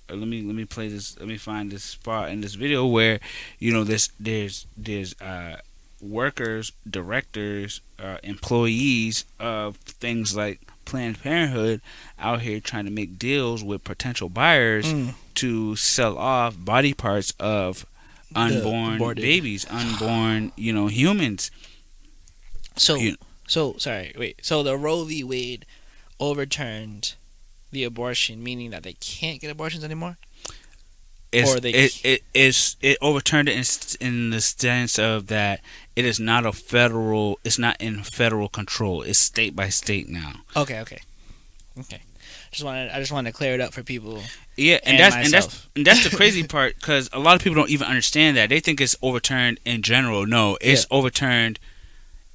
A: uh, let me let me play this let me find this spot in this video where you know this there's there's uh workers directors uh employees of things like Planned Parenthood out here trying to make deals with potential buyers
B: Mm.
A: to sell off body parts of unborn babies, unborn, you know, humans.
B: So,
A: You-
B: so sorry, wait. So the Roe v. Wade overturned the abortion, meaning that they can't get abortions anymore.
A: It's,
B: Or they-
A: it, it, it overturned it in, in the sense of that it is not a federal, it's not in federal control. It's state by state now.
B: Okay, okay, okay. Just wanted, I just wanted to clear it up for people.
A: Yeah, and,
B: And
A: that's and that's and that's the crazy part because a lot of people don't even understand that. They think it's overturned in general. No, it's overturned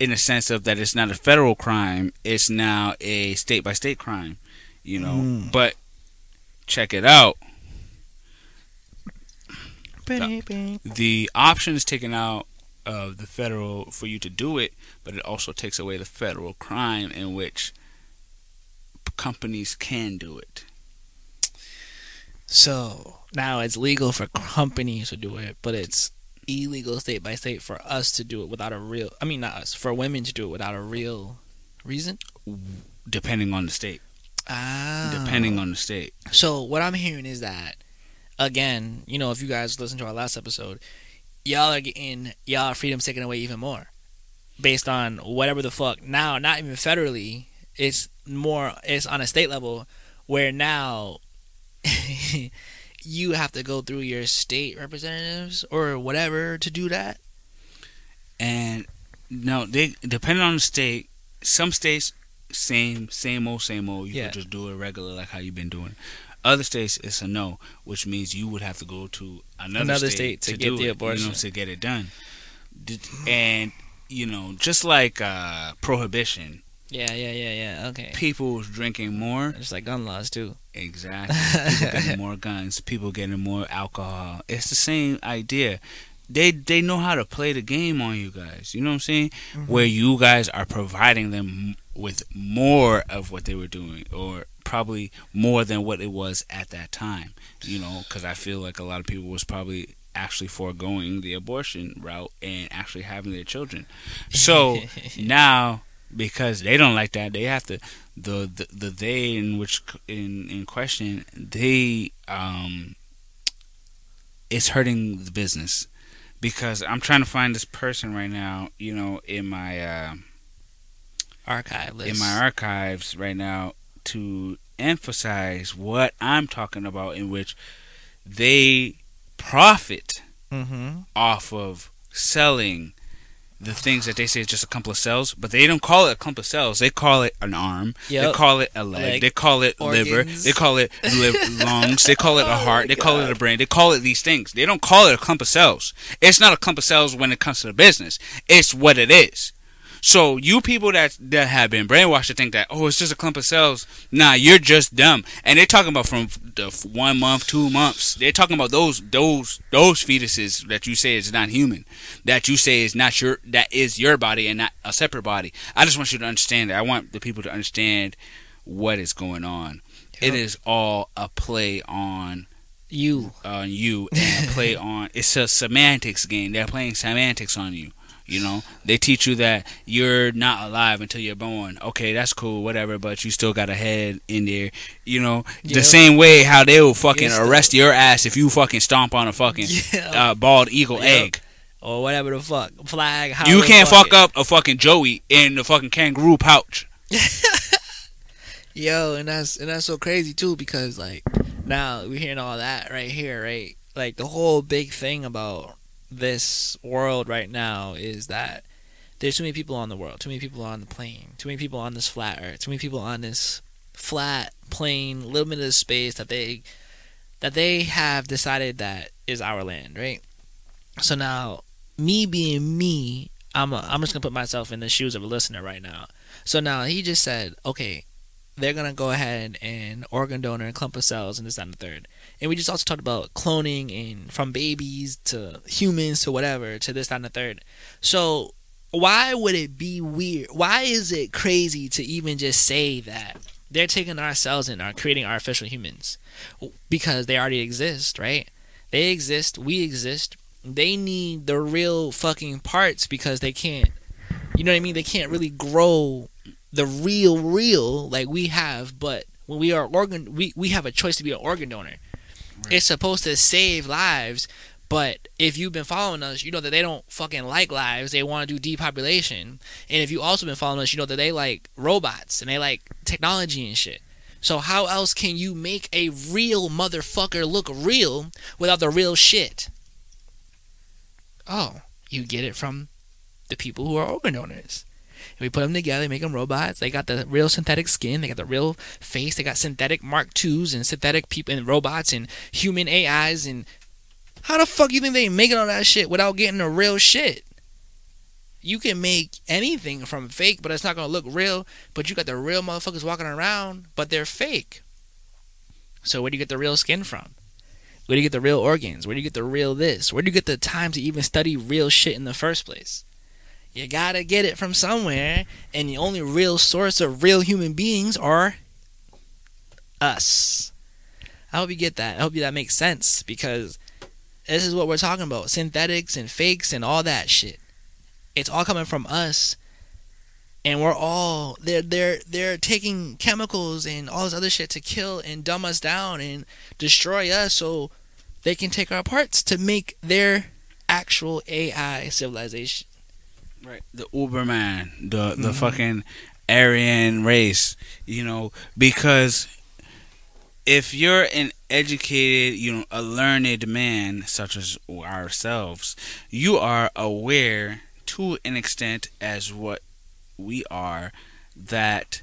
A: in the sense of that it's not a federal crime. It's now a state by state crime. You know,
B: Mm.
A: but check it out.
B: Bing.
A: The option is taken out of the federal for you to do it, but it also takes away the federal crime in which companies can do it.
B: So now it's legal for companies to do it, but it's illegal state by state for us to do it without a real. I mean, not us. For women to do it without a real reason.
A: Depending on the state.
B: Ah.
A: Depending on the state.
B: So what I'm hearing is that, again, you know, if you guys listen to our last episode, y'all are getting y'all freedoms taken away even more, based on whatever the fuck. Now, not even federally, it's more. It's on a state level, where now you have to go through your state representatives or whatever to do that.
A: and no, they depending on the state. Some states, same same old same old. You
B: Yeah.
A: could just do it regular like how you've been doing. Other states, it's a no, which means you would have to go to another,
B: Another
A: state,
B: state to
A: to,
B: get the
A: it, You
B: abortion.
A: know, to get it done. And you know, just like uh, prohibition,
B: Yeah, yeah, yeah, yeah. Okay.
A: People was drinking more.
B: Just like gun laws too.
A: Exactly. People getting more guns. People getting more alcohol. It's the same idea. They they know how to play the game on you guys. You know what I'm saying? Where you guys are providing them with more of what they were doing, or probably more than what it was at that time. You know, because I feel like a lot of people was probably actually foregoing the abortion route and actually having their children. So now because they don't like that, they have to the the, the they in which in in question they um it's hurting the business because I'm trying to find this person right now, you know, in my uh,
B: Archive list.
A: in my archives right now to emphasize what I'm talking about, in which they profit
B: Mm-hmm.
A: off of selling the things that they say is just a clump of cells, but they don't call it a clump of cells. They call it an arm. They call it a leg.
B: Leg.
A: They call it liver. They call it liv- lungs. They call it a
B: Oh
A: heart.
B: my
A: They call it a brain. They call it these things. They don't call it a clump of cells. It's not a clump of cells when it comes to the business. It's what it is. So you people that that have been brainwashed to think that oh it's just a clump of cells, nah you're just dumb. And they're talking about from the one month, two months. They're talking about those those those fetuses that you say is not human, that you say is not your that is your body and not a separate body. I just want you to understand that. I want the people to understand what is going on. It
B: Yep.
A: is all a play on
B: You.
A: on you and play on it's a semantics game. They're playing semantics on you. You know, they teach you that you're not alive until you're born. Okay, that's cool, whatever, but you still got a head in there. You know, the same way how they will fucking arrest your ass if you fucking stomp on a fucking
B: Yeah.
A: uh, bald eagle egg.
B: or whatever the fuck flag.
A: you can't fuck
B: it.
A: up a fucking Joey in the fucking kangaroo pouch.
B: Yo, and that's and that's so crazy too because like now we're hearing all that right here, right? Like the whole big thing about this world right now is that there's too many people on the world, too many people on the plane, too many people on this flat earth, too many people on this flat plane, limited space that they that they have decided that is our land, right? So now, me being me, I'm a, I'm just gonna put myself in the shoes of a listener right now. So now he just said, okay, they're gonna go ahead and organ donor and clump of cells and this that, and the third. And we just also talked about cloning and from babies to humans to whatever to this that, and the third. So why would it be weird? Why is it crazy to even just say that they're taking our cells and are creating artificial humans? Because they already exist, right? They exist, we exist. They need the real fucking parts because they can't you know what I mean? They can't really grow the real real like we have, but when we are organ we, we have a choice to be an organ donor. It's supposed to save lives, but if you've been following us, you know that they don't fucking like lives. They want to do depopulation. And if you also been following us, you know that they like robots and they like technology and shit. So how else can you make a real motherfucker look real without the real shit? Oh, you get it from the people who are organ donors. And we put them together, make them robots. They got the real synthetic skin. They got the real face. They got synthetic Mark IIs and synthetic people and robots and human AIs. And how the fuck you think they making all that shit without getting the real shit? You can make anything from fake, but it's not gonna look real. But you got the real motherfuckers walking around, but they're fake. So where do you get the real skin from? Where do you get the real organs? Where do you get the real this? Where do you get the time to even study real shit in the first place? You gotta get it from somewhere, and the only real source of real human beings are us. I hope you get that. I hope that makes sense because this is what we're talking about: synthetics and fakes and all that shit. It's all coming from us, and we're all they're they're they're taking chemicals and all this other shit to kill and dumb us down and destroy us, so they can take our parts to make their actual AI civilization.
A: Right. The Uberman, the the
B: Mhm.
A: fucking Aryan race, you know, because if you're an educated, you know, a learned man such as ourselves, you are aware to an extent as what we are that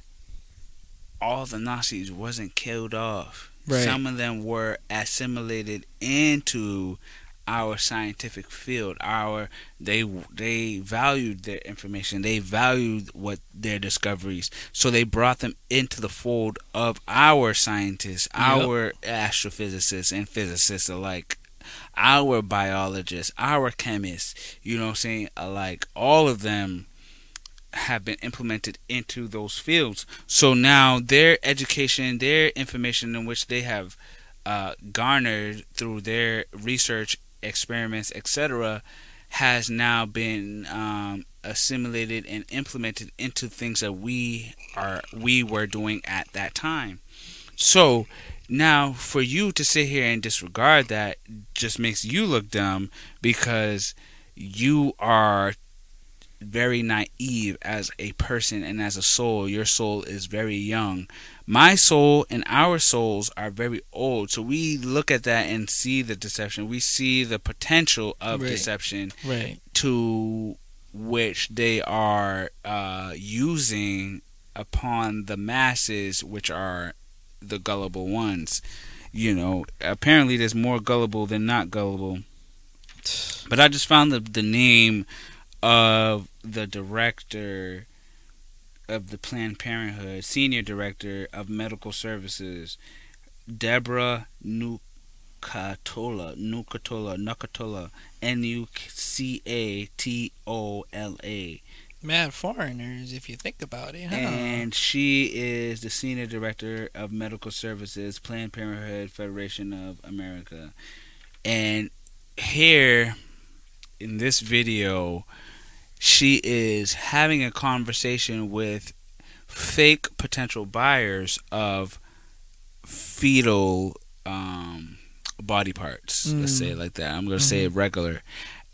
A: all the Nazis wasn't killed off.
B: Right.
A: Some of them were assimilated into our scientific field. Our they they valued their information. They valued what their discoveries. So they brought them into the fold of our scientists, our astrophysicists and physicists alike, our biologists, our chemists. You know what I'm saying? Like all of them have been implemented into those fields. So now their education, their information in which they have uh, garnered through their research experiments, etc., has now been um, assimilated and implemented into things that we are we were doing at that time. So now, for you to sit here and disregard that just makes you look dumb because you are very naive as a person and as a soul. Your soul is very young. My soul and our souls are very old. So we look at that and see the deception. We see the potential of
B: Right.
A: deception
B: Right.
A: to which they are uh, using upon the masses, which are the gullible ones. You know, apparently there's more gullible than not gullible. But I just found the the name of the director of the Planned Parenthood, senior director of medical services, Deborah Nucatola, Nucatola, Nucatola, N U C A T O L A.
B: Mad foreigners, if you think about it, huh?
A: And she is the senior director of medical services, Planned Parenthood Federation of America. And here in this video, she is having a conversation with fake potential buyers of fetal um, body parts. Let's say it like that. I'm going to say it regular.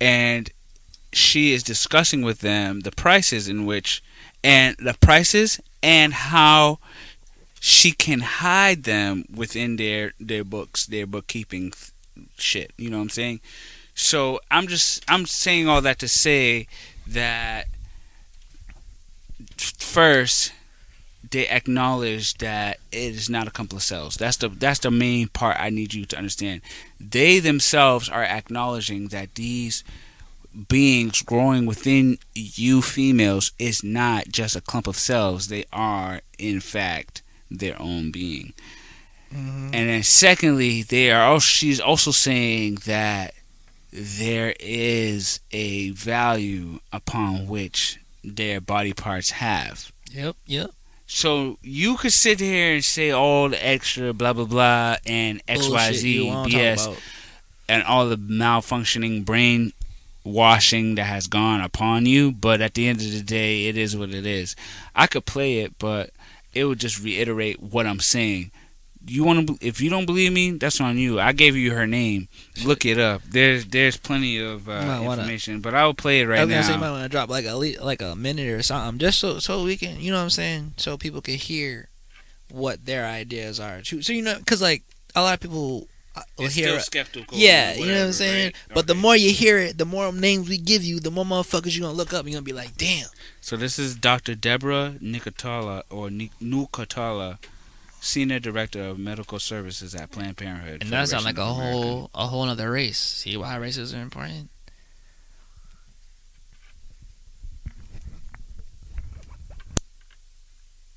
A: And she is discussing with them the prices in which and the prices and how she can hide them within their their books, their bookkeeping th- shit. You know what I'm saying? So I'm just I'm saying all that to say that first they acknowledge that it is not a couple of cells. That's the that's the main part I need you to understand. They themselves are acknowledging that these beings growing within you females is not just a clump of cells. They are in fact their own being. Mm-hmm. And then secondly, they are also, she's also saying that there is a value upon which their body parts have.
B: Yep, yep.
A: So you could sit here and say all the extra blah blah blah and
B: Bullshit
A: XYZ BS and all the malfunctioning brain washing that has gone upon you, but at the end of the day it is what it is. I could play it, but it would just reiterate what I'm saying. You want to if you don't believe me, that's on you. I gave you her name. Look it up. There's there's plenty of uh,
B: wanna-
A: information, but I will play it
B: I
A: right
B: was gonna say,
A: now.
B: you might want to drop like a like a minute or something, just so so we can, you know what I'm saying, so people can hear what their ideas are. So so, you know, because like a lot of people uh, will
A: It's
B: hear,
A: still skeptical.
B: yeah,
A: or
B: you know what I'm saying.
A: right?
B: But the more you hear it, the more names we give you, the more motherfuckers you're gonna look up. and You are gonna be like, damn.
A: So this is Dr. Deborah Nicotala or Ni- Nucatala, Senior Director of Medical Services at Planned Parenthood.
B: And that sounds like a whole a whole other race. See why races are important?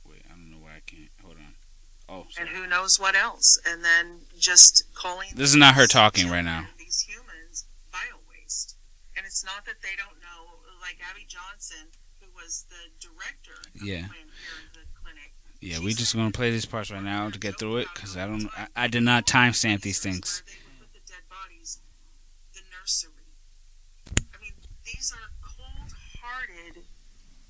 A: Wait, I don't know why I can't. Hold on. Oh,
K: and who knows what else. And then just calling
A: This is not her talking right now.
K: These humans bio waste, and it's not that they don't know. Like Abby Johnson, who was the director of
A: Yeah.
K: Planned Parenthood clinic.
A: Yeah, we're just gonna play these parts right now to get through it because I don't. I, I did not timestamp these things.
K: Where they would put the dead bodies, the nursery. I mean, these are cold-hearted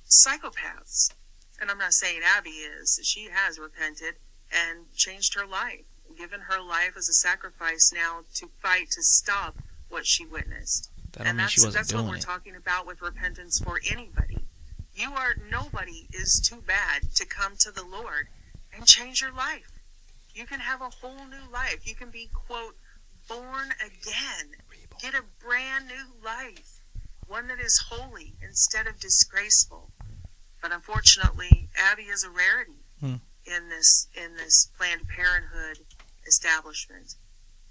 K: psychopaths. And I'm not saying Abby is. She has repented and changed her life, given her life as a sacrifice now to fight to stop what she witnessed.
B: That
K: and that's
B: she
K: that's what we're
B: it.
K: talking about with repentance for anybody. You are nobody is too bad to come to the Lord and change your life. You can have a whole new life. You can be quote born again. Get a brand new life, one that is holy instead of disgraceful. But unfortunately, Abby is a rarity
B: Hmm.
K: in this in this Planned Parenthood establishment.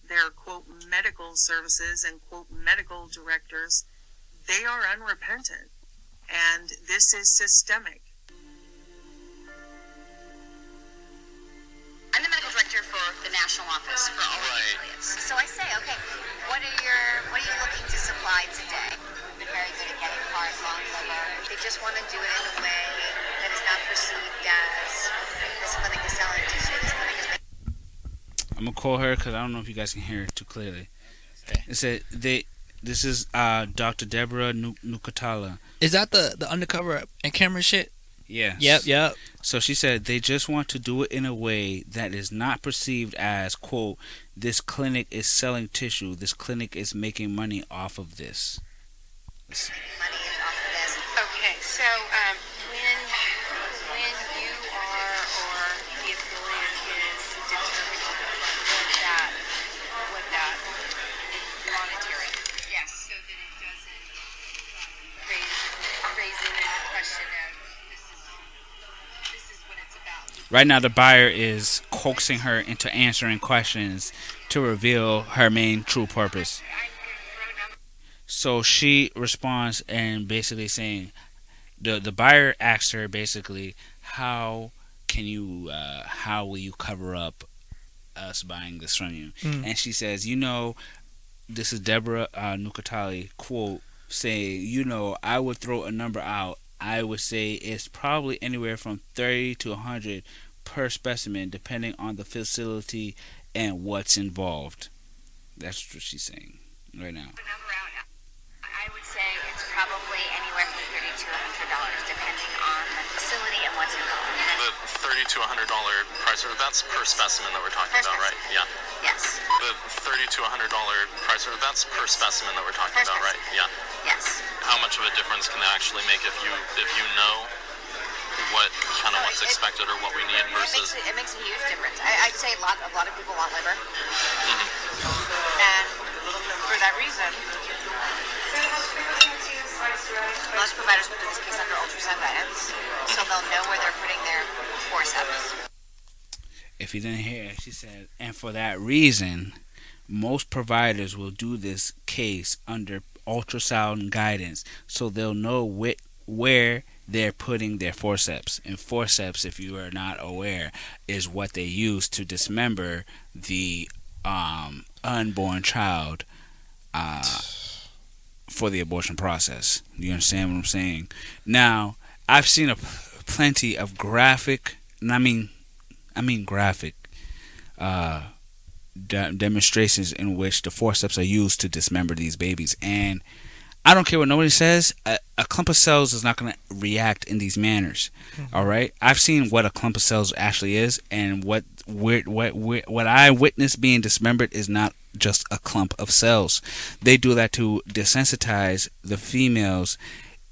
K: their quote medical services and quote medical directors, they are unrepentant. And this is systemic.
L: I'm the medical director for the national office for all affiliates. So I say, okay, what are your what are you looking to supply today? They're very good at getting cars on liver. They just want to do it in a way that is not perceived as this clinic is selling tissue. This clinic is making
A: I'm gonna call her because I don't know if you guys can hear it too clearly. It said they. This is uh, Dr. Deborah Nu- Nukatala.
B: Is that the the undercover and camera shit?
A: Yes.
B: Yep, yep.
A: So she said they just want to do it in a way that is not perceived as quote this clinic is selling tissue. This clinic is making money off of this.
M: Okay, so um,
A: Right now, the buyer is coaxing her into answering questions to reveal her main true purpose. So she responds and basically saying, the the buyer asks her basically, how can you, uh, how will you cover up us buying this from you?
N: Mm.
A: And she says, you know, this is Deborah uh, Nukatali quote saying, you know, I would throw a number out. I would say it's probably anywhere from 30 to 100 per specimen, depending on the facility and what's involved. That's what she's saying right now.
L: Say it's probably anywhere from thirty to hundred dollars, depending on the facility and what's involved.
O: The thirty to hundred dollar price, that's per specimen that we're talking
L: Per
O: about, right? Yeah.
L: Yes.
O: The thirty to hundred dollar price, that's per specimen that we're talking
L: Per
O: about, right? Yeah.
L: Yes.
O: How much of a difference can that actually make if you if you know what kind of what's expected or what we need
L: It makes,
O: versus?
L: it makes a huge difference. I, I'd say a lot, a lot of people want liver,
O: Mm-hmm.
L: and for that reason, most providers will do this case under ultrasound guidance, so they'll know where they're putting their forceps.
A: If you didn't hear, she said, and for that reason, most providers will do this case under ultrasound guidance so they'll know wh- where they're putting their forceps. And forceps, if you are not aware, is what they use to dismember the um, unborn child uh, for the abortion process. You understand what I'm saying? Now, I've seen a plenty of graphic, and I mean, I mean graphic, uh, de- demonstrations in which the forceps are used to dismember these babies, and I don't care what nobody says. A, a clump of cells is not going to react in these manners. all right, I've seen what a clump of cells actually is, and what what what what I witnessed being dismembered is not just a clump of cells. They do that to desensitize the females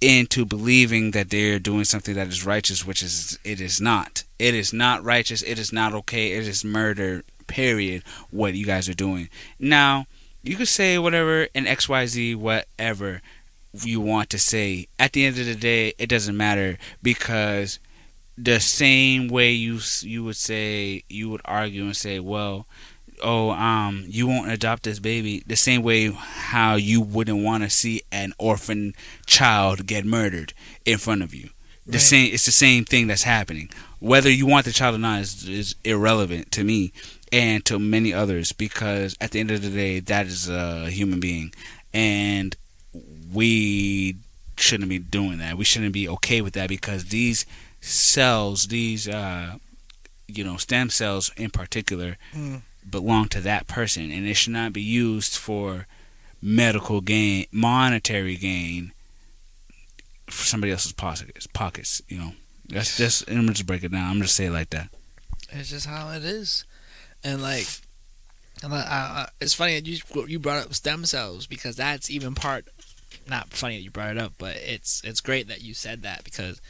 A: into believing that they're doing something that is righteous, which is it is not. It is not righteous. It is not okay. It is murder. Period. What you guys are doing now. You could say whatever in X Y Z whatever you want to say. At the end of the day, it doesn't matter because the same way you you would say you would argue and say, well, oh, um, you won't adopt this baby. The same way how you wouldn't want to see an orphan child get murdered in front of you. The
N: Right.
A: same. It's the same thing that's happening. Whether you want the child or not is, is irrelevant to me and to many others because at the end of the day, that is a human being, and we shouldn't be doing that. We shouldn't be okay with that because these cells, these uh, you know, stem cells in particular,
B: Mm.
A: Belong to that person, and it should not be used for medical gain, monetary gain for somebody else's pockets. Pockets, you know. That's just. I'm just break it down. I'm just say it like that.
B: It's just how it is, and like, and I, I, it's funny that you you brought up stem cells because that's even part. Not funny that you brought it up, but it's it's great that you said that because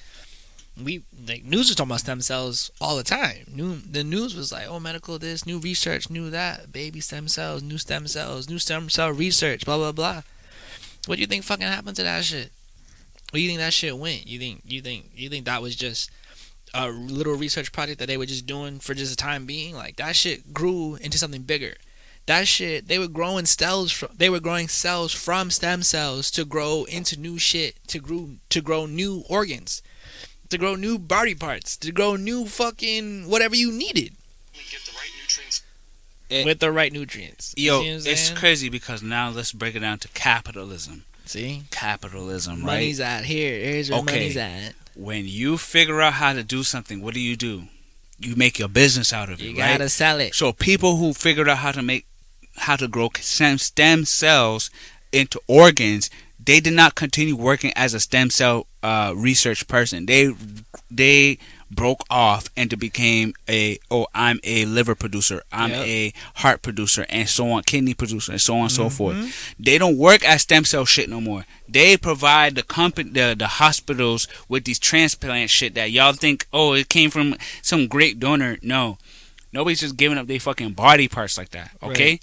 B: we like news was talking about stem cells all the time. New the news was like, oh, medical this, new research, new that, baby stem cells, new stem cells, new stem cell research, blah blah blah. What do you think fucking happened to that shit? What do you think that shit went? You think you think you think that was just a little research project that they were just doing for just the time being? Like that shit grew into something bigger. that shit they were growing cells from they were growing cells from stem cells to grow into new shit to grow to grow new organs to grow new body parts to grow new fucking whatever you needed
A: It-
B: with the right nutrients You
A: Yo,
B: see what I'm
A: it's crazy because now let's break it down to capitalism.
B: See?
A: Capitalism, right?
B: money's at here here's where
A: Okay.
B: money's at
A: When you figure out how to do something, what do you do? You make your business out of it,
B: you gotta sell it
A: So people who figured out how to make how to grow stem stem cells into organs, they did not continue working as a stem cell uh, research person. They they broke off and to became a oh I'm a liver producer, I'm
B: Yep.
A: a heart producer, and so on, kidney producer, and so on and so
B: Mhm.
A: forth. They don't work as stem cell shit no more. They provide the company, the, the hospitals with these transplant shit that y'all think oh it came from some great donor. No, nobody's just giving up their fucking body parts like that. Okay.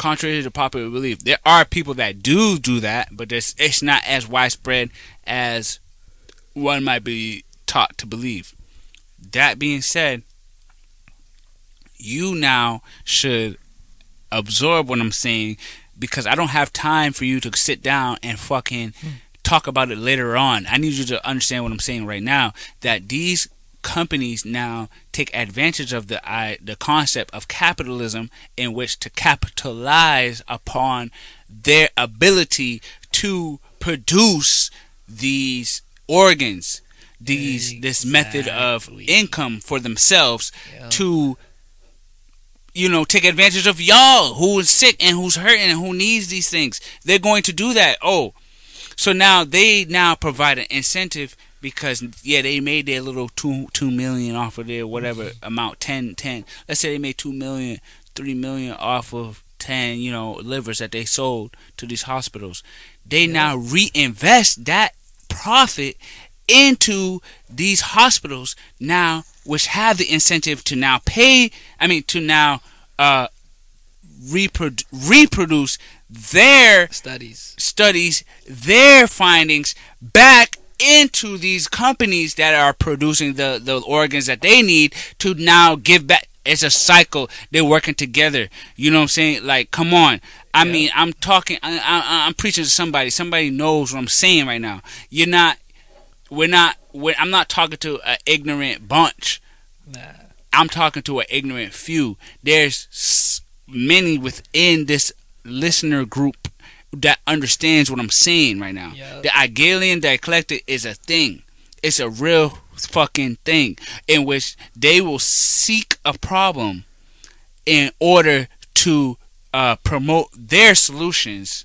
A: Contrary to popular belief, there are people that do do that, but it's not as widespread as one might be taught to believe. That being said, you now should absorb what I'm saying because I don't have time for you to sit down and fucking hmm. talk about it later on. I need you to understand what I'm saying right now that these companies now take advantage of the I, the concept of capitalism in which to capitalize upon their ability to produce these organs these this method of income for themselves to you know take advantage of y'all who is sick and who's hurting and who needs these things. They're going to do that. Oh so now they now provide an incentive because yeah they made their little two two million off of their whatever amount 10 10 let's say they made two million three million off of 10 you know livers that they sold to these hospitals. They now reinvest that profit into these hospitals now which have the incentive to now pay i mean to now uh reprodu- reproduce their
B: studies.
A: studies their findings back into these companies that are producing the the organs that they need to now give back. It's a cycle. They're working together. You know what i'm saying? Like come on. I mean i'm talking I, I, i'm preaching to somebody. Somebody knows what i'm saying right now. You're not we're not we're, i'm not talking to an ignorant bunch. I'm talking to an ignorant few. There's many within this listener group that understands what i'm saying right now. The Hegelian dialectic is a thing. It's a real fucking thing in which they will seek a problem in order to uh, promote their solutions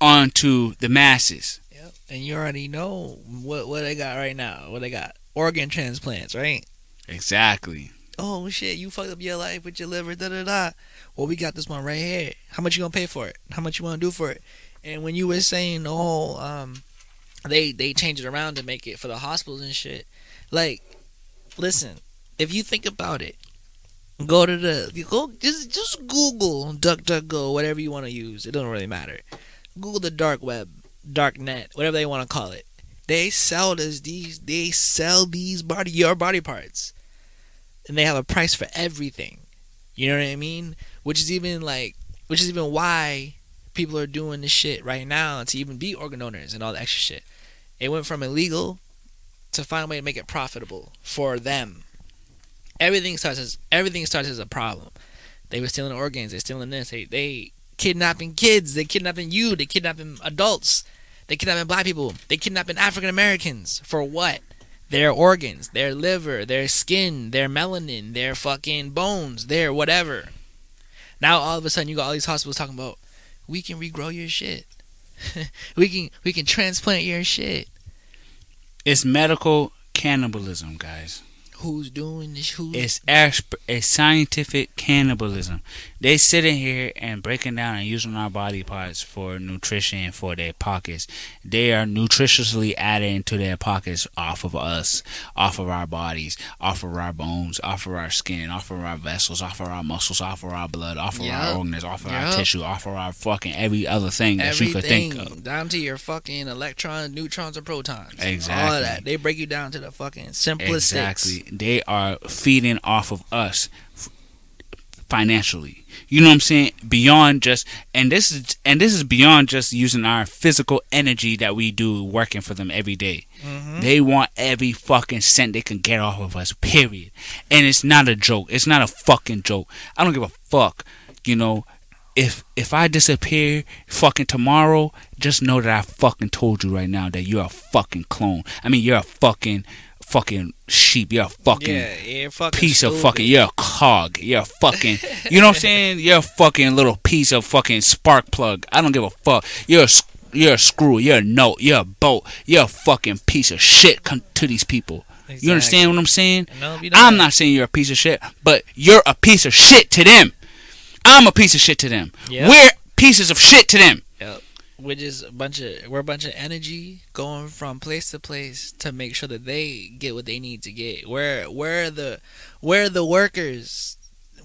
A: onto the masses. Yep.
B: and you already know what what they got right now what they got. Organ transplants right?
A: Exactly
B: oh shit you fucked up your life with your liver da da da. Well we got this one right here. How much you gonna pay for it? How much you want to do for it? And when you were saying the whole um they they change it around to make it for the hospitals and shit like listen if you think about it go to the go just just google duckduckgo whatever you want to use it doesn't really matter. Google the dark web dark net whatever they want to call it. They sell this these they sell these body your body parts and they have a price for everything you know what i mean which is even like which is even why people are doing this shit right now to even be organ donors and all the extra shit it went from illegal to find a way to make it profitable for them everything starts as everything starts as a problem. They were stealing organs. They're stealing this. They they kidnapping kids. They kidnapping you. They kidnapping adults. They kidnapping black people. They kidnapping African Americans for what? Their organs, their liver, their skin, their melanin, their fucking bones, their whatever. Now all of a sudden you got all these hospitals talking about we can regrow your shit. we can we can transplant your shit.
A: it's medical cannibalism guys
B: Who's doing this? Who's
A: It's asp- it's scientific cannibalism. They sitting here and breaking down and using our body parts for nutrition for their pockets. They are nutritiously adding to their pockets off of us, off of our bodies, off of our bones, off of our skin, off of our vessels, off of our muscles, off of our blood, off of
B: Yup.
A: our organs, off of our tissue, off of our fucking every other thing that you could think of.
B: down to your fucking electrons, neutrons, and protons. All
A: Exactly.
B: of that. They break you down to the fucking simplest
A: Exactly. They are feeding off of us. Financially. You know what I'm saying? Beyond just and this is and this is beyond just using our physical energy that we do working for them every day.
B: Mhm.
A: They want every fucking cent they can get off of us. Period. And it's not a joke. It's not a fucking joke. I don't give a fuck. You know, if if I disappear fucking tomorrow, just know that I fucking told you right now that you're a fucking clone. I mean, you're a fucking fucking sheep. You're a fucking
B: Yeah, you're fucking
A: piece of fucking. You're a cog. You're a fucking. you know what I'm saying? You're a fucking little piece of fucking spark plug. I don't give a fuck. You're a you're a screw. You're a note. You're a bolt. You're a fucking piece of shit to these people. You understand what I'm saying?
B: No,
A: I'm not saying you're a piece of shit, but you're a piece of shit to them. I'm a piece of shit to them.
B: Yep.
A: We're pieces of shit to them.
B: We're just a bunch of we're a bunch of energy going from place to place to make sure that they get what they need to get. We're we're the we're the workers.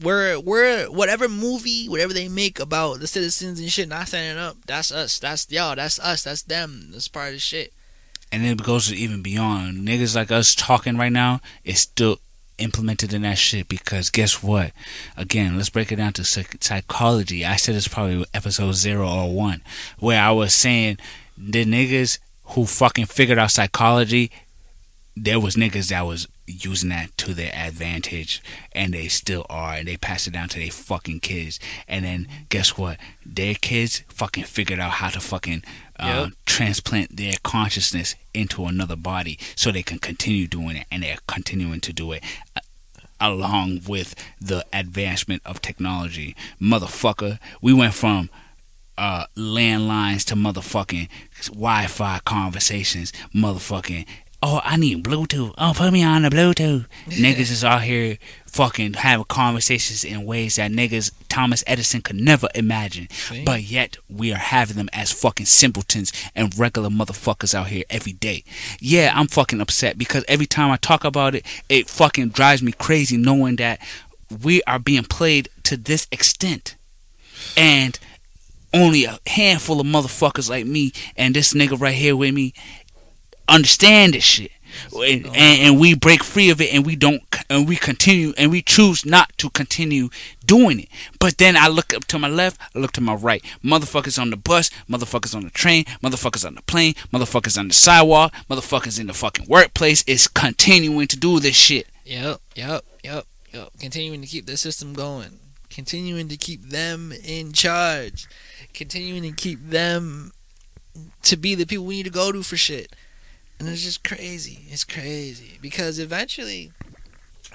B: We're we're whatever movie, whatever they make about the citizens and shit not standing up. That's us. That's y'all. That's us. That's them. That's part of the shit.
A: And it goes even beyond. Niggas like us talking right now It's still implemented in that shit because guess what? Again, let's break it down to psychology. I said it's probably episode zero or one where I was saying the niggas who fucking figured out psychology, there was niggas that was using that to their advantage and they still are and they pass it down to their fucking kids and then guess what their kids fucking figured out how to fucking uh,
B: Yep.
A: transplant their consciousness into another body so they can continue doing it and they're continuing to do it uh, along with the advancement of technology motherfucker we went from uh, landlines to motherfucking Wi-Fi conversations, motherfucking. Oh, I need Bluetooth. Oh, put me on the Bluetooth. niggas is out here fucking having conversations in ways that niggas Thomas Edison could never imagine.
B: See?
A: But yet we are having them as fucking simpletons and regular motherfuckers out here every day. Yeah, I'm fucking upset because every time I talk about it, it fucking drives me crazy knowing that we are being played to this extent. And only a handful of motherfuckers like me and this nigga right here with me understand this shit. And, and, and we break free of it and we don't and we continue and we choose not to continue doing it. But then I look up to my left, I look to my right. Motherfuckers on the bus, motherfuckers on the train, motherfuckers on the plane, motherfuckers on the sidewalk, motherfuckers in the fucking workplace is continuing to do this shit.
B: Yep, yep, yep, yep. Continuing to keep the system going. Continuing to keep them in charge. Continuing to keep them to be the people we need to go to for shit. And it's just crazy. It's crazy. Because eventually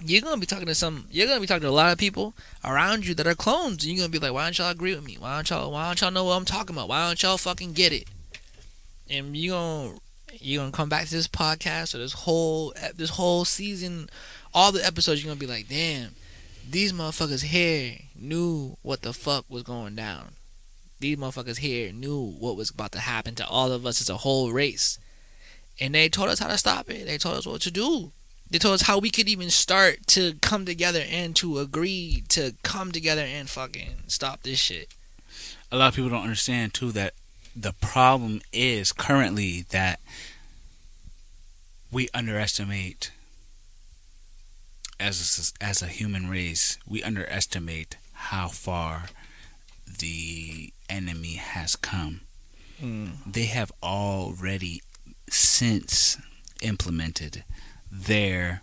B: you're gonna be talking to some you're gonna be talking to a lot of people around you that are clones and you're gonna be like, Why don't y'all agree with me? Why don't y'all why don't y'all know what I'm talking about? Why don't y'all fucking get it? And you gonna you're gonna come back to this podcast or this whole this whole season, all the episodes. You're gonna be like, damn, these motherfuckers here knew what the fuck was going down. These motherfuckers here knew what was about to happen to all of us as a whole race, and they told us how to stop it. They told us what to do. They told us how we could even start to come together and to agree to come together and fucking stop this shit.
A: a lot of people don't understand too that the problem is currently that we underestimate as a, s- as a human race we underestimate how far the enemy has come hmm. they have already since implemented their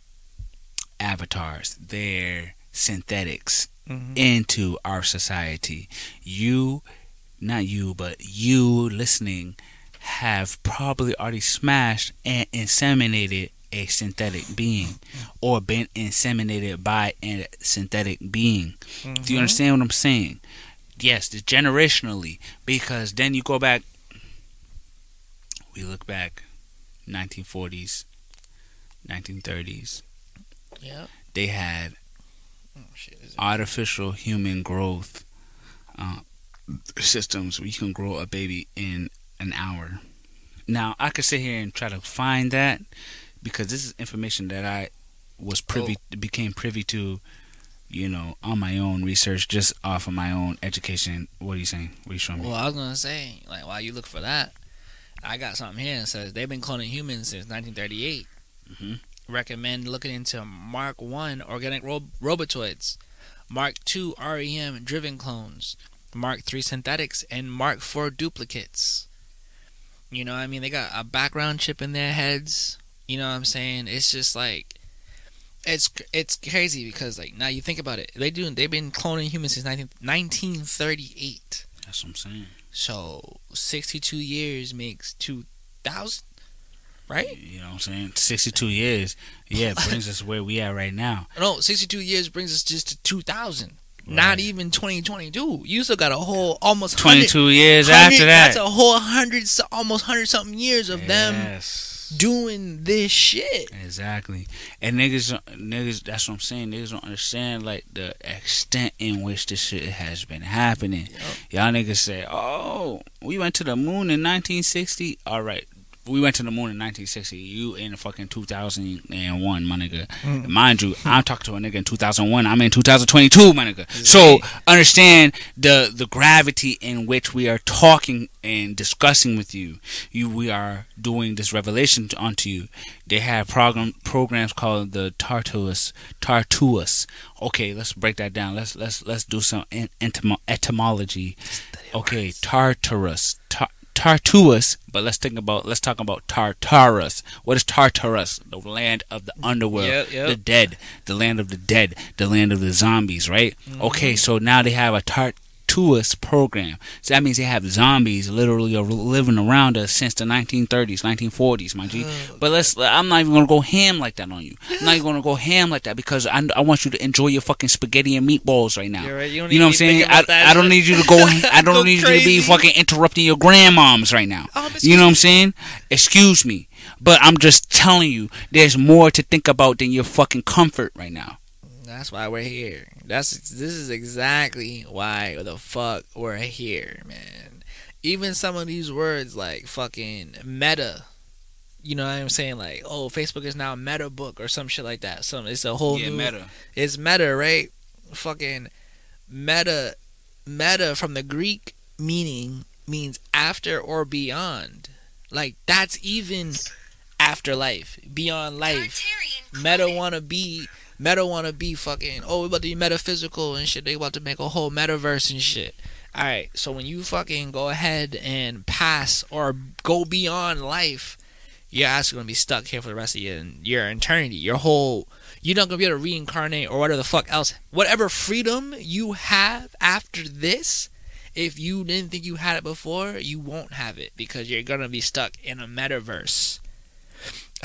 A: avatars their synthetics
B: Mhm.
A: into our society you not you but you listening have probably already smashed and inseminated a synthetic being or been inseminated by a synthetic being do you
B: Mhm.
A: understand what i'm saying yes generationally because then you go back we look back 1940s 1930s
B: Yep.
A: they had
B: Oh, shit,
A: artificial human growth uh, systems where you can grow a baby in an hour. Now, I could sit here and try to find that because this is information that I was privy became privy to, you know, on my own research, just off of my own education. What are you saying? What are you showing me?
B: Well, I was gonna say, like, while you look for that, I got something here that says they've been cloning humans since 1938.
A: Mhm.
B: Recommend looking into Mark One organic ro- robotoids. Mark 2 REM driven clones, Mark 3 synthetics, and Mark 4 duplicates. You know, what I mean, they got a background chip in their heads. You know what I'm saying? It's just like it's it's crazy because like now you think about it, they do they've been cloning humans since 19, 1938.
A: That's what I'm saying.
B: So 62 years makes 2000, right?
A: You know what I'm saying? 62 years. Yeah, brings us where we at right now.
B: No, 62 years brings us just to 2000. Not even 2022. You still got a whole almost
A: 22 years
B: 100
A: after that.
B: That's a whole hundred, almost hundred something years of them
A: Yes.
B: Doing this shit.
A: Exactly. And niggas, niggas, that's what I'm saying. Niggas don't understand like the extent in which this shit has been happening. Y'all niggas say, "Oh, we went to the moon in 1960." All right, we went to the moon in 1960. You in fucking 2001, my nigga.
B: Mm.
A: Mind you, I'm talking to a nigga in 2001. I'm in 2022, my nigga. So understand the the gravity in which we are talking and discussing with you. You, we are doing this revelation onto you. They have program programs called the Tartarus. Tartarus. Okay, let's break that down. Let's let's let's do some en- entomo- etymology. Okay, Tartarus. Tar- Tartarus, but let's think about let's talk about Tartarus. What is Tartarus? The land of the underworld,
B: Yep, yep.
A: the dead, the land of the dead, the land of the zombies, right? Mm-hmm. Okay, so now they have a Tartarus program. So that means they have zombies literally living around us since the 1930s, 1940s, my G. But let's I'm not even gonna go ham like that on you. I'm not even gonna go ham like that because I, I want you to enjoy your fucking spaghetti and meatballs right now.
B: Right, you
A: You know what I'm saying? I, I don't need you to go. I don't
B: Go
A: need you to be fucking interrupting your grandmoms right now.
B: Oh,
A: you know what I'm saying? Excuse me, but I'm just telling you, there's more to think about than your fucking comfort right now.
B: That's why we're here. That's this is exactly why the fuck we're here, man. Even some of these words like fucking meta. You know what I'm saying? Like, oh, Facebook is now meta book or some shit like that. Some it's a whole
A: Yeah,
B: new
A: meta.
B: It's meta, right? Fucking meta meta from the Greek meaning means after or beyond. Like that's even afterlife, beyond life. Meta wanna be Meta wanna be fucking oh we about to be metaphysical and shit. They about to make a whole metaverse and shit. Alright, so when you fucking go ahead and pass or go beyond life, you're is gonna be stuck here for the rest of your your eternity. Your whole you're not gonna be able to reincarnate or whatever the fuck else. Whatever freedom you have after this, if you didn't think you had it before, you won't have it because you're gonna be stuck in a metaverse.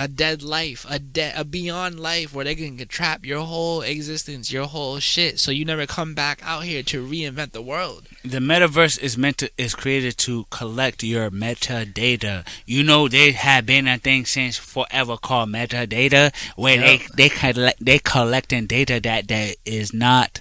B: A dead life, a dead, a beyond life where they can trap your whole existence, your whole shit, so you never come back out here to reinvent the world.
A: The metaverse is meant to is created to collect your metadata. You know they have been a thing since forever called metadata, where
B: Yep.
A: they they collect they collecting data that that is not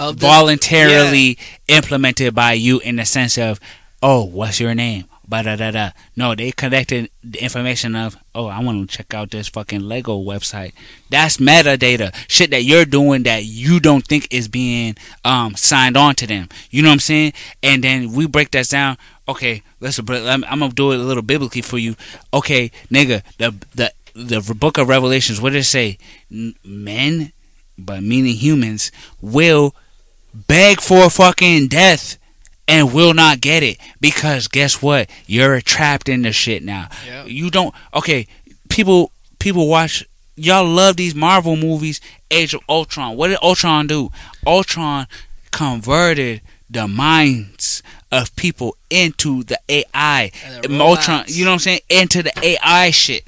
B: Of the-
A: voluntarily implemented by you in the sense of, oh, what's your name? Da da da. No, they collected the information of, oh, I want to check out this fucking Lego website. That's metadata, shit that you're doing that you don't think is being um signed on to them. You know what I'm saying? And then we break that down. Okay, let's. I'm, I'm gonna do it a little biblically for you. Okay, nigga, the the the book of Revelations. What did it say? Men, but meaning humans, will beg for fucking death and will not get it because guess what? You're trapped in the shit now.
B: Yep.
A: you don't okay people people watch y'all love these marvel movies age of ultron. What did ultron do? Ultron converted the minds of people into the ai
B: the
A: ultron you know what i'm saying? Into the ai shit.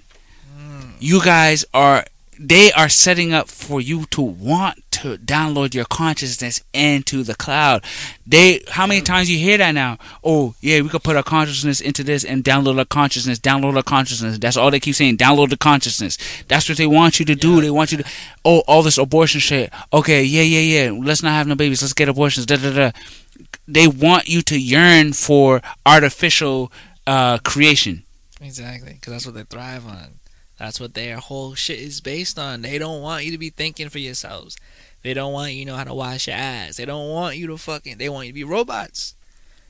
A: Hmm. You guys are they are setting up for you to want to download your consciousness into the cloud. They how many times you hear that now? Oh yeah, we could put our consciousness into this and download our consciousness, download our consciousness. That's all they keep saying. Download the consciousness. That's what they want you to do. They want you to oh all this abortion shit. Okay, yeah, yeah, yeah. Let's not have no babies. Let's get abortions. Da da da. They want you to yearn for artificial uh, creation.
B: Exactly, because that's what they thrive on. That's what their whole shit is based on. They don't want you to be thinking for yourselves. They don't want you to know how to wash your ass. They don't want you to fucking. They want you to be robots.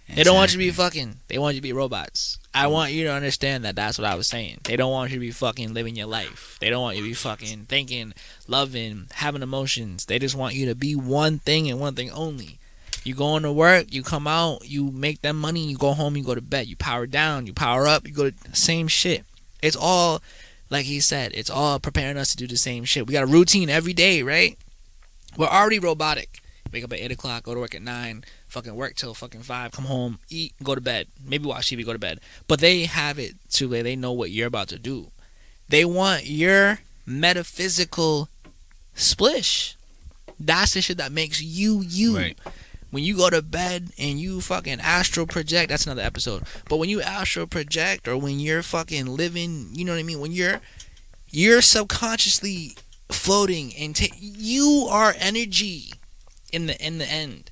B: They don't want you to be fucking. They want you to be robots. I mm. want you to understand that that's what I was saying. They don't want you to be fucking living your life. They don't want you to be fucking thinking, loving, having emotions. They just want you to be one thing and one thing only. You go into work, you come out, you make that money, you go home, you go to bed, you power down, you power up, you go to the same shit. It's all like he said, it's all preparing us to do the same shit. We got a routine every day, right? We're already robotic. Wake up at eight o'clock, go to work at nine, fucking work till fucking five, come home, eat, go to bed. Maybe watch TV, go to bed. But they have it to where they know what you're about to do. They want your metaphysical splish. That's the shit that makes you you.
A: Right.
B: When you go to bed and you fucking astral project, that's another episode. But when you astral project or when you're fucking living, you know what I mean? When you're you're subconsciously floating and ta- you are energy in the in the end.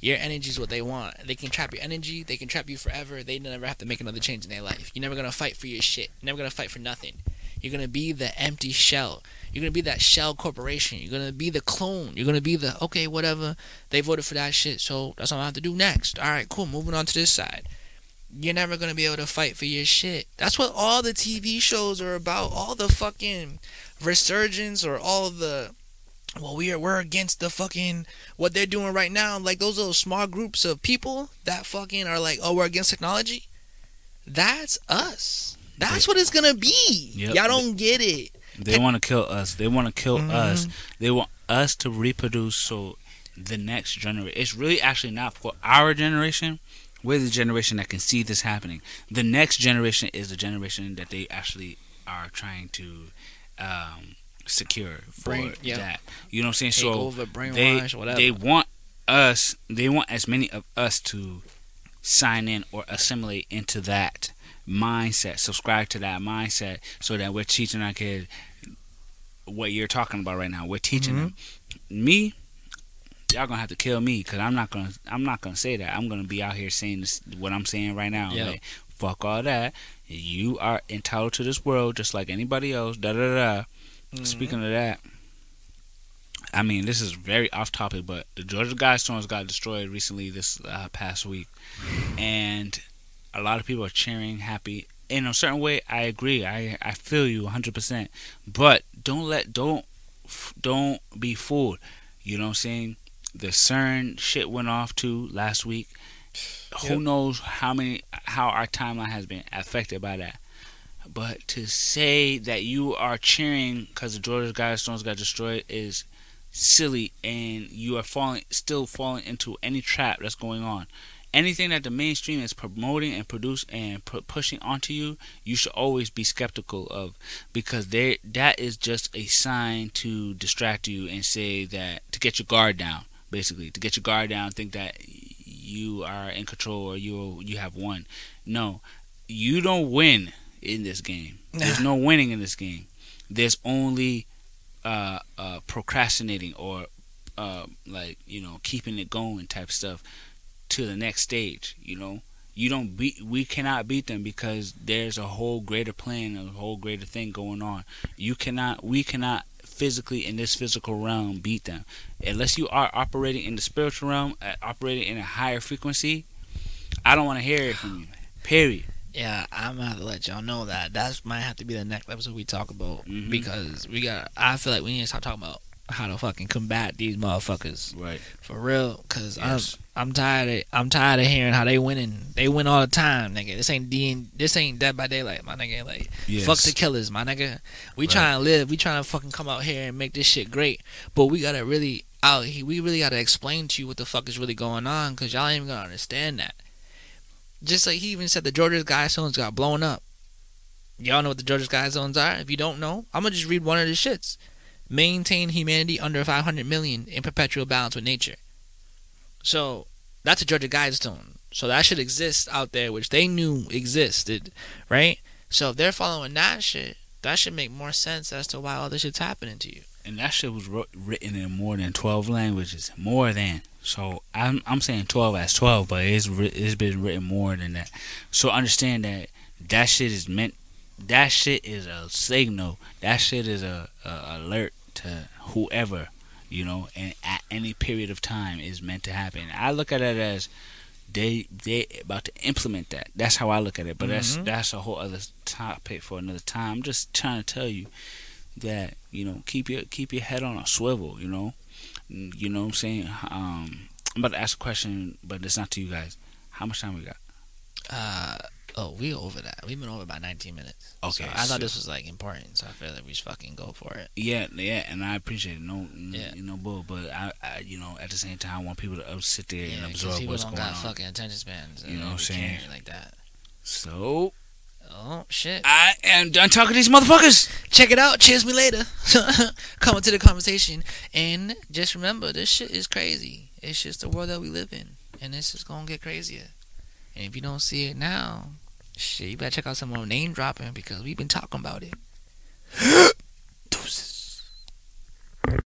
B: Your energy is what they want. They can trap your energy. They can trap you forever. They never have to make another change in their life. You're never gonna fight for your shit. You're never gonna fight for nothing. You're gonna be the empty shell. You're gonna be that shell corporation. You're gonna be the clone. You're gonna be the okay, whatever. They voted for that shit, so that's what I have to do next. All right, cool. Moving on to this side. You're never gonna be able to fight for your shit. That's what all the TV shows are about. All the fucking resurgence or all the well, we are we're against the fucking what they're doing right now. Like those little small groups of people that fucking are like, oh, we're against technology. That's us. That's what it's gonna be.
A: Yep.
B: Y'all don't get it.
A: They want to kill us. They want to kill
B: Mhm.
A: us. They want us to reproduce so the next generation. It's really actually not for our generation. We're the generation that can see this happening. The next generation is the generation that they actually are trying to um, secure for
B: Brain- yeah.
A: that. You know what I'm saying?
B: Take
A: so
B: over,
A: they
B: whatever.
A: they want us. They want as many of us to sign in or assimilate into that mindset, subscribe to that mindset, so that we're teaching our kids what you're talking about right now. We're teaching them. Me, y'all gonna have to kill me because I'm not gonna. I'm not gonna say that. I'm gonna be out here saying this, what I'm saying right now. Like, fuck all that. You are entitled to this world just like anybody else. Da da da. Speaking of that. I mean, this is very off topic, but the Georgia Guidestones got destroyed recently this uh, past week, and a lot of people are cheering, happy. In a certain way, I agree. I I feel you 100. percent But don't let don't don't be fooled. You know what I'm saying? The CERN shit went off too last week. Who
B: Yep.
A: knows how many how our timeline has been affected by that? But to say that you are cheering because the Georgia Guidestones got destroyed is silly, and you are falling still falling into any trap that's going on. Anything that the mainstream is promoting and produce and pu- pushing onto you, you should always be skeptical of because they that is just a sign to distract you and say that to get your guard down, basically to get your guard down, think that you are in control or you you have won. No, you don't win in this game. There's no winning in this game. There's only uh, uh, procrastinating or uh, like you know keeping it going type stuff to the next stage. You know, you don't beat. We cannot beat them because there's a whole greater plan, a whole greater thing going on. You cannot. We cannot physically in this physical realm beat them unless you are operating in the spiritual realm, uh, operating in a higher frequency. I don't want to hear it from you. Period.
B: Yeah, I'm gonna have to let y'all know that. That might have to be the next episode we talk about
A: Mhm.
B: because we got. I feel like we need to start talking about how to fucking combat these motherfuckers
A: Right.
B: for real. Cause
A: Yes.
B: I'm tired of I'm tired of hearing how they winning. They win all the time, nigga. This ain't D this ain't Dead by Daylight, my nigga. Like
A: Yes.
B: fuck the killers, my nigga. We
A: Right.
B: trying to live. We trying to fucking come out here and make this shit great. But we gotta really out. here. We really gotta explain to you what the fuck is really going on, cause y'all ain't even gonna understand that. Just like he even said, the Georgia Guidestones got blown up. Y'all know what the Georgia Guidestones are? If you don't know, I'm gonna just read one of the shits. Maintain humanity under 500 million in perpetual balance with nature. So that's a Georgia Guidestone. So that should exist out there, which they knew existed, right? So if they're following that shit, that should make more sense as to why all this shit's happening to you.
A: and that shit was written in more than 12 languages more than so i'm i'm saying 12 as 12 but it's it's been written more than that so understand that that shit is meant that shit is a signal that shit is a, a alert to whoever you know and at any period of time is meant to happen i look at it as they they about to implement that. That's how I look at it. But that's
B: Mhm.
A: that's a whole other topic for another time. I'm just trying to tell you that you know keep your keep your head on a swivel. You know, you know what I'm saying. Um, I'm about to ask a question, but it's not to you guys. How much time we got?
B: Uh oh, we over that. We've been over about 19 minutes.
A: Okay,
B: So I
A: so-
B: thought this was like important, so I feel like we should fucking go for it.
A: Yeah, yeah, and I appreciate it. No,
B: Yeah.
A: you know, bull. But I, I, you know, at the same time, I want people to sit there and
B: Yeah, 'cause
A: absorb what's
B: don't
A: going
B: got
A: on.
B: fucking attention spans.
A: You know what I'm saying?
B: like that.
A: So,
B: Oh shit!
A: I am done talking to these motherfuckers.
B: Check it out. Cheers me later. Coming to the conversation, and just remember, this shit is crazy. It's just the world that we live in, and this is gonna get crazier. And if you don't see it now, Shit, you better check out some more name dropping because we've been talking about it. Deuces.